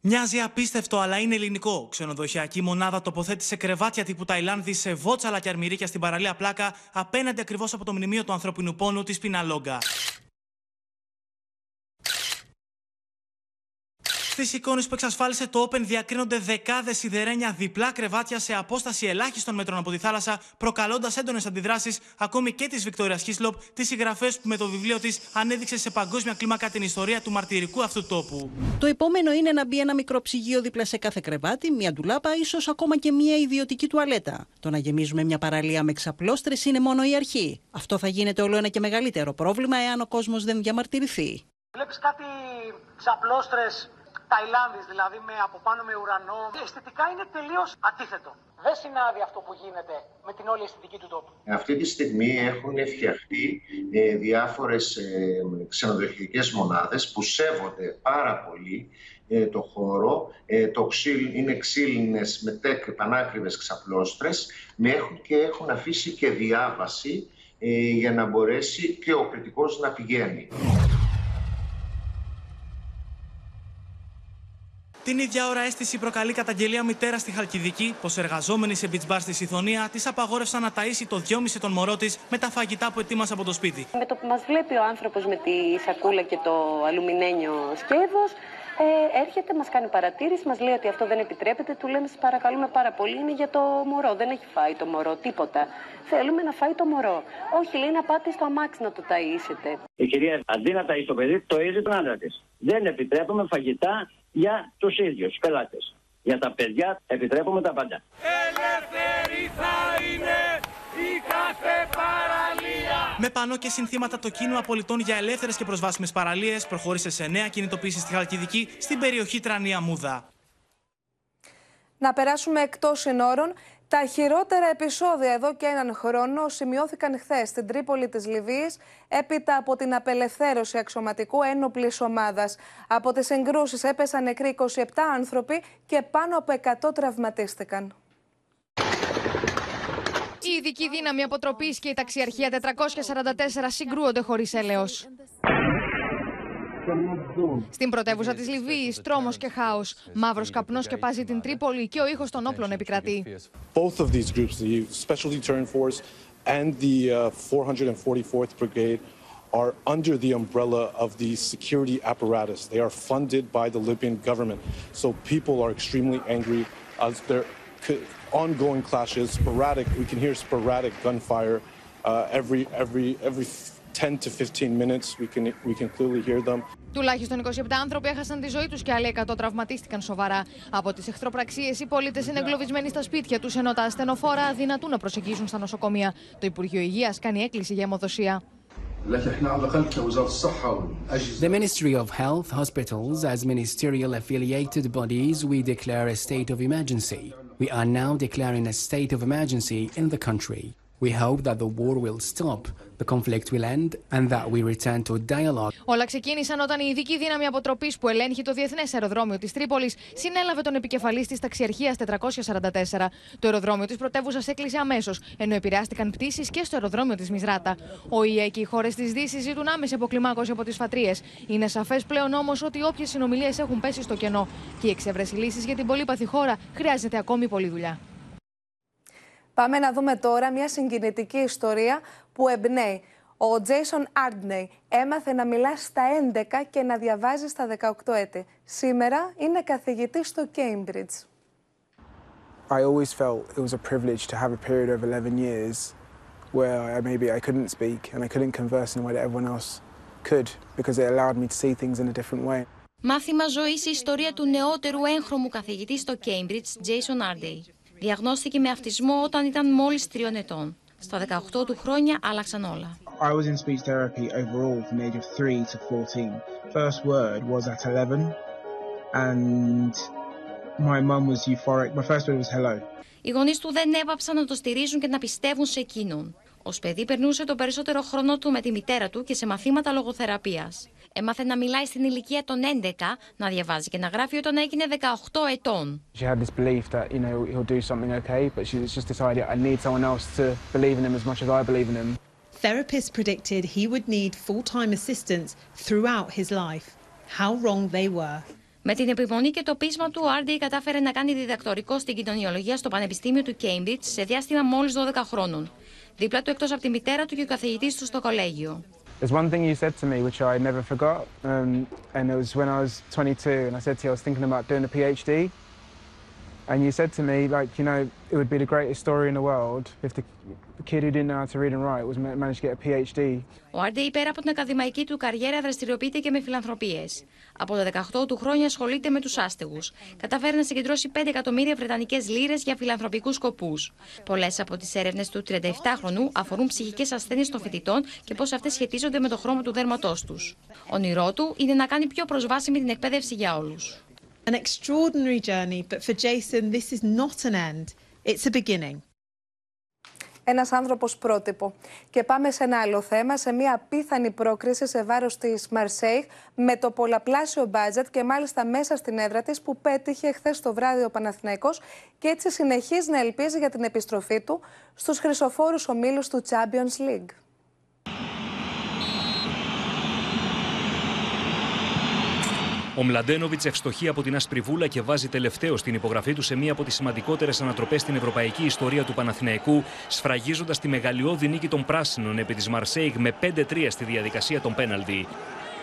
Μοιάζει απίστευτο, αλλά είναι ελληνικό. Ξενοδοχειακή μονάδα τοποθέτησε κρεβάτια τύπου Ταϊλάνδη σε βότσαλα και αρμυρίκια στην παραλία Πλάκα, απέναντι ακριβώς από το μνημείο του ανθρώπινου πόνου της Πιναλόγκα. Στι εικόνες που εξασφάλισε το Open διακρίνονται δεκάδες σιδερένια διπλά κρεβάτια σε απόσταση ελάχιστων μέτρων από τη θάλασσα, προκαλώντας έντονες αντιδράσεις ακόμη και της Βικτόριας Χίσλοπ, τις συγγραφές που με το βιβλίο της ανέδειξε σε παγκόσμια κλίμακα την ιστορία του μαρτυρικού αυτού τόπου. Το επόμενο είναι να μπει ένα μικρό ψυγείο δίπλα σε κάθε κρεβάτι, μια ντουλάπα, ίσως ακόμα και μια ιδιωτική τουαλέτα. Το να γεμίζουμε μια παραλία με ξαπλώστρες είναι μόνο η αρχή. Αυτό θα γίνεται όλο ένα και μεγαλύτερο πρόβλημα εάν ο κόσμος δεν διαμαρτυρηθεί. Βλέπεις κάτι ξαπλώστρες Ταϊλάνδης, δηλαδή με από πάνω με ουρανό. Αισθητικά είναι τελείως αντίθετο. Δεν συνάδει αυτό που γίνεται με την όλη αισθητική του τόπου. Αυτή τη στιγμή έχουν φτιαχτεί ε, διάφορες ε, ξενοδοχειακές μονάδες που σέβονται πάρα πολύ ε, το χώρο. Ε, το ξύλ, είναι ξύλινες με τεκ πανάκριβες ξαπλώστρες με έχουν και έχουν αφήσει και διάβαση ε, για να μπορέσει και ο κριτικός να πηγαίνει. Την ίδια ώρα αίσθηση προκαλεί καταγγελία μητέρας στη Χαλκιδική πως εργαζόμενοι σε beach bar στη Συθωνία τη απαγόρευσαν να ταΐσει το 2,5 τον μωρό της με τα φαγητά που ετοίμασε από το σπίτι. Με το που μας βλέπει ο άνθρωπος με τη σακούλα και το αλουμινένιο σκεύος, ε, έρχεται, μας κάνει παρατήρηση, μας λέει ότι αυτό δεν επιτρέπεται. Του λέμε, σα παρακαλούμε πάρα πολύ, είναι για το μωρό. Δεν έχει φάει το μωρό, τίποτα. Θέλουμε να φάει το μωρό. Όχι, λέει να πάτε στο αμάξι να το ταΐσετε. Η κυρία, αντί να ταΐσει το παιδί, το τον άντρα της. Δεν επιτρέπουμε φαγητά για τους ίδιους πελάτες. Για τα παιδιά επιτρέπουμε τα πάντα. Ελεύθερη θα είναι η κάθε παραλία. Με πανό και συνθήματα το κίνημα πολιτών για ελεύθερες και προσβάσιμες παραλίες προχώρησε σε νέα κινητοποίηση στη Χαλκιδική στην περιοχή Τρανία Μούδα. Να περάσουμε εκτός συνόρων. Τα χειρότερα επεισόδια εδώ και έναν χρόνο σημειώθηκαν χθες στην Τρίπολη της Λιβύης έπειτα από την απελευθέρωση αξιωματικού ένοπλης ομάδας. Από τις εγκρούσεις έπεσαν νεκροί 27 άνθρωποι και πάνω από 100 τραυματίστηκαν. Η ειδική δύναμη αποτροπής και η ταξιαρχία 444 συγκρούονται χωρίς έλεος. Στην πρωτεύουσα της Λιβύης, τρόμος και χάος. Μαύρος καπνός και πάζει την Τρίπολη και ο ήχος των όπλων επικρατεί. Both of these groups, the Special Deterrent Force and the uh, 444th Brigade, are under the umbrella of the security apparatus. They are funded by the Libyan government. So people are extremely angry as there ongoing clashes, sporadic. We can hear sporadic gunfire uh, every every every 10 to 15 minutes. We can we can clearly hear them. Τουλάχιστον 27 άνθρωποι έχασαν τη ζωή τους και άλλοι 100 τραυματίστηκαν σοβαρά. Από τις εχθροπραξίες, οι πολίτες είναι εγκλωβισμένοι στα σπίτια τους, ενώ τα ασθενοφόρα αδυνατούν να προσεγγίσουν στα νοσοκομεία. Το Υπουργείο Υγείας κάνει έκκληση για αιμοδοσία. The Ministry of Health, Hospitals, as ministerial affiliated bodies, we declare a state of emergency. We are now declaring a state of emergency in the country. We hope that the war will stop, the conflict will end, and that we return to dialogue. Όλα ξεκίνησαν όταν η ειδική δύναμη αποτροπής που ελέγχει το διεθνές αεροδρόμιο της Τρίπολης συνέλαβε τον επικεφαλής της ταξιαρχίας 444. Το αεροδρόμιο της πρωτεύουσας έκλεισε αμέσως, ενώ επηρεάστηκαν πτήσεις και στο αεροδρόμιο της Μισράτα. Ο ΙΕ και οι χώρες της Δύσης ζητούν άμεση αποκλιμάκωση από τις φατρίες. Είναι σαφές πλέον όμως ότι όποιες συνομιλίες έχουν πέσει στο κενό και η εξέβρεση λύση για την πολύπαθη χώρα χρειάζεται ακόμη πολλή δουλειά. Πάμε να δούμε τώρα μια συγκινητική ιστορία που εμπνέει. Ο Τζέισον Άρντνεϊ έμαθε να μιλά στα 11 και να διαβάζει στα 18 έτη. Σήμερα είναι καθηγητής στο Cambridge. I always felt it was a privilege to have a period of 11 years where I, maybe I couldn't speak and I couldn't converse in a way that everyone else could because it allowed me to see things in a different way. Μάθημα ζωής η ιστορία του νεότερου έγχρωμου καθηγητή στο Cambridge, Jason Arday. Διαγνώστηκε με αυτισμό όταν ήταν μόλις τριών ετών. Στα 18 του χρόνια άλλαξαν όλα. I was in speech therapy overall from the age of 3 to 14. First word was at 11 and my mum was euphoric. My first word was hello. Οι γονείς του δεν έπαψαν να το στηρίζουν και να πιστεύουν σε εκείνον. Ω παιδί περνούσε το περισσότερο χρόνο του με τη μητέρα του και σε μαθήματα λογοθεραπείας. Έμαθε να μιλάει στην ηλικία των 11, να διαβάζει και να γράφει όταν έγινε 18 ετών. She had this belief that, you know, he'll do something okay, but she's just decided I need someone else to believe in him as much as I believe in him. Therapists predicted he would need full-time assistance throughout his life. How wrong they were. Με την επιμονή και το πείσμα του, ο Άρντι κατάφερε να κάνει διδακτορικό στην κοινωνιολογία στο Πανεπιστήμιο του Cambridge σε διάστημα μόλις 12 χρόνων. Δίπλα του, εκτός από τη μητέρα του και ο καθηγητής του στο κολέγιο. There's one thing you said to me which I never forgot, um, and it was when I was 22, and I said to you I was thinking about doing a PhD, and you said to me, like, you know, it would be the greatest story in the world if the kid who didn't know how to read and write was managed to get a PhD. Ο Άρντι, πέρα από την ακαδημαϊκή του καριέρα, δραστηριοποιείται και με φιλανθρωπίες. Από τα 18 του χρόνια ασχολείται με τους άστεγους. Καταφέρει να συγκεντρώσει 5 εκατομμύρια Βρετανικές λίρες για φιλανθρωπικούς σκοπούς. Πολλές από τις έρευνες του 37χρονου αφορούν ψυχικές ασθένειες των φοιτητών και πώς αυτές σχετίζονται με το χρώμα του δέρματός τους. Όνειρό του είναι να κάνει πιο προσβάσιμη την εκπαίδευση για όλους. An extraordinary journey, but for Jason, this is not an end. It's a beginning. Ένας άνθρωπος πρότυπο. Και πάμε σε ένα άλλο θέμα, σε μια απίθανη πρόκριση σε βάρος της Μαρσέιχ με το πολλαπλάσιο μπάτζετ και μάλιστα μέσα στην έδρα της που πέτυχε χθες το βράδυ ο Παναθηναϊκός και έτσι συνεχίζει να ελπίζει για την επιστροφή του στους χρυσοφόρους ομίλους του Champions League. Ο Μλαντένοβιτς ευστοχεί από την Ασπριβούλα και βάζει τελευταίο στην υπογραφή του σε μία από τις σημαντικότερες ανατροπές στην ευρωπαϊκή ιστορία του Παναθηναϊκού, σφραγίζοντας τη μεγαλειώδη νίκη των πράσινων επί της Μαρσέιγ με 5-3 στη διαδικασία των πέναλτι.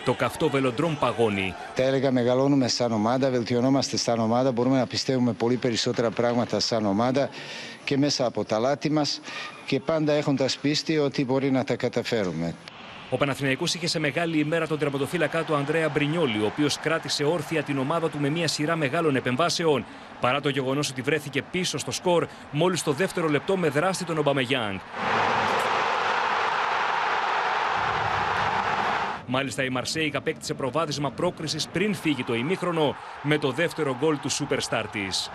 Το καυτό βελοντρόμ παγώνει. Τα έλεγα, μεγαλώνουμε σαν ομάδα, βελτιωνόμαστε σαν ομάδα, μπορούμε να πιστεύουμε πολύ περισσότερα πράγματα σαν ομάδα και μέσα από τα λάθη μας και πάντα έχοντας πίστη ότι μπορεί να τα καταφέρουμε. Ο Παναθηναϊκός είχε σε μεγάλη ημέρα τον τερματοφύλακά του Ανδρέα Μπρινιόλη, ο οποίος κράτησε όρθια την ομάδα του με μια σειρά μεγάλων επεμβάσεων. Παρά το γεγονός ότι βρέθηκε πίσω στο σκορ μόλις το δεύτερο λεπτό με δράστη τον Ομπαμεγιάνγκ. Μάλιστα η Μαρσέικ απέκτησε προβάδισμα πρόκρισης πριν φύγει το ημίχρονο με το δεύτερο γκολ του Superstar της.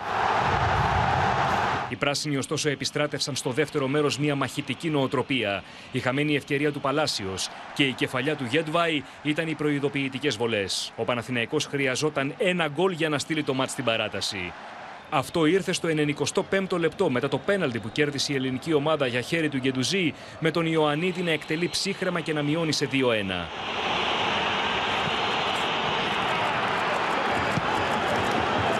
Οι πράσινοι ωστόσο επιστράτευσαν στο δεύτερο μέρος μια μαχητική νοοτροπία. Η χαμένη ευκαιρία του Παλάσιος και η κεφαλιά του Γέντβαϊ ήταν οι προειδοποιητικές βολές. Ο Παναθηναϊκός χρειαζόταν ένα γκολ για να στείλει το μάτς στην παράταση. Αυτό ήρθε στο 95ο λεπτό μετά το πέναλτι που κέρδισε η ελληνική ομάδα για χέρι του Γεντουζή με τον Ιωαννίδη να εκτελεί ψύχρεμα και να μειώνει σε 2-1.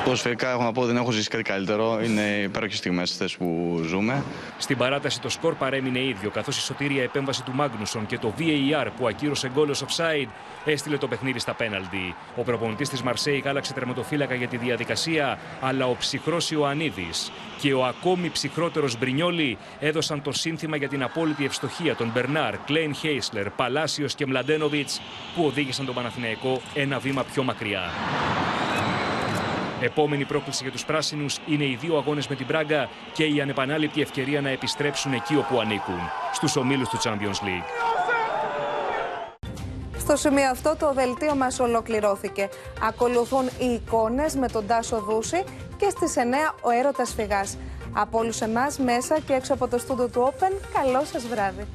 Ποδοσφαιρικά έχω να πω δεν έχω ζήσει κάτι καλύτερο. Είναι υπέροχες στιγμές αυτές που ζούμε. Στην παράταση το σκορ παρέμεινε ίδιο, καθώς η σωτήρια επέμβαση του Μάγνουσον και το VAR που ακύρωσε γκολ ως offside έστειλε το παιχνίδι στα πέναλτι. Ο προπονητής της Μαρσέη άλλαξε τερματοφύλακα για τη διαδικασία, αλλά ο ψυχρός Ιωαννίδης και ο ακόμη ψυχρότερος Μπρινιόλη έδωσαν το σύνθημα για την απόλυτη ευστοχία των Μπερνάρ, Κλέιν Χέισλερ, Παλάσιος και Μλαντένοβιτς που οδήγησαν τον Παναθηναϊκό ένα βήμα πιο μακριά. Επόμενη πρόκληση για τους πράσινους είναι οι δύο αγώνες με την Πράγκα και η ανεπανάληπτη ευκαιρία να επιστρέψουν εκεί όπου ανήκουν, στους ομίλους του Champions League. Στο σημείο αυτό το δελτίο μας ολοκληρώθηκε. Ακολουθούν οι εικόνες με τον Τάσο Δούση και στις 9 ο έρωτας φυγάς. Από όλους εμάς μέσα και έξω από το στούντο του Open, καλό σας βράδυ.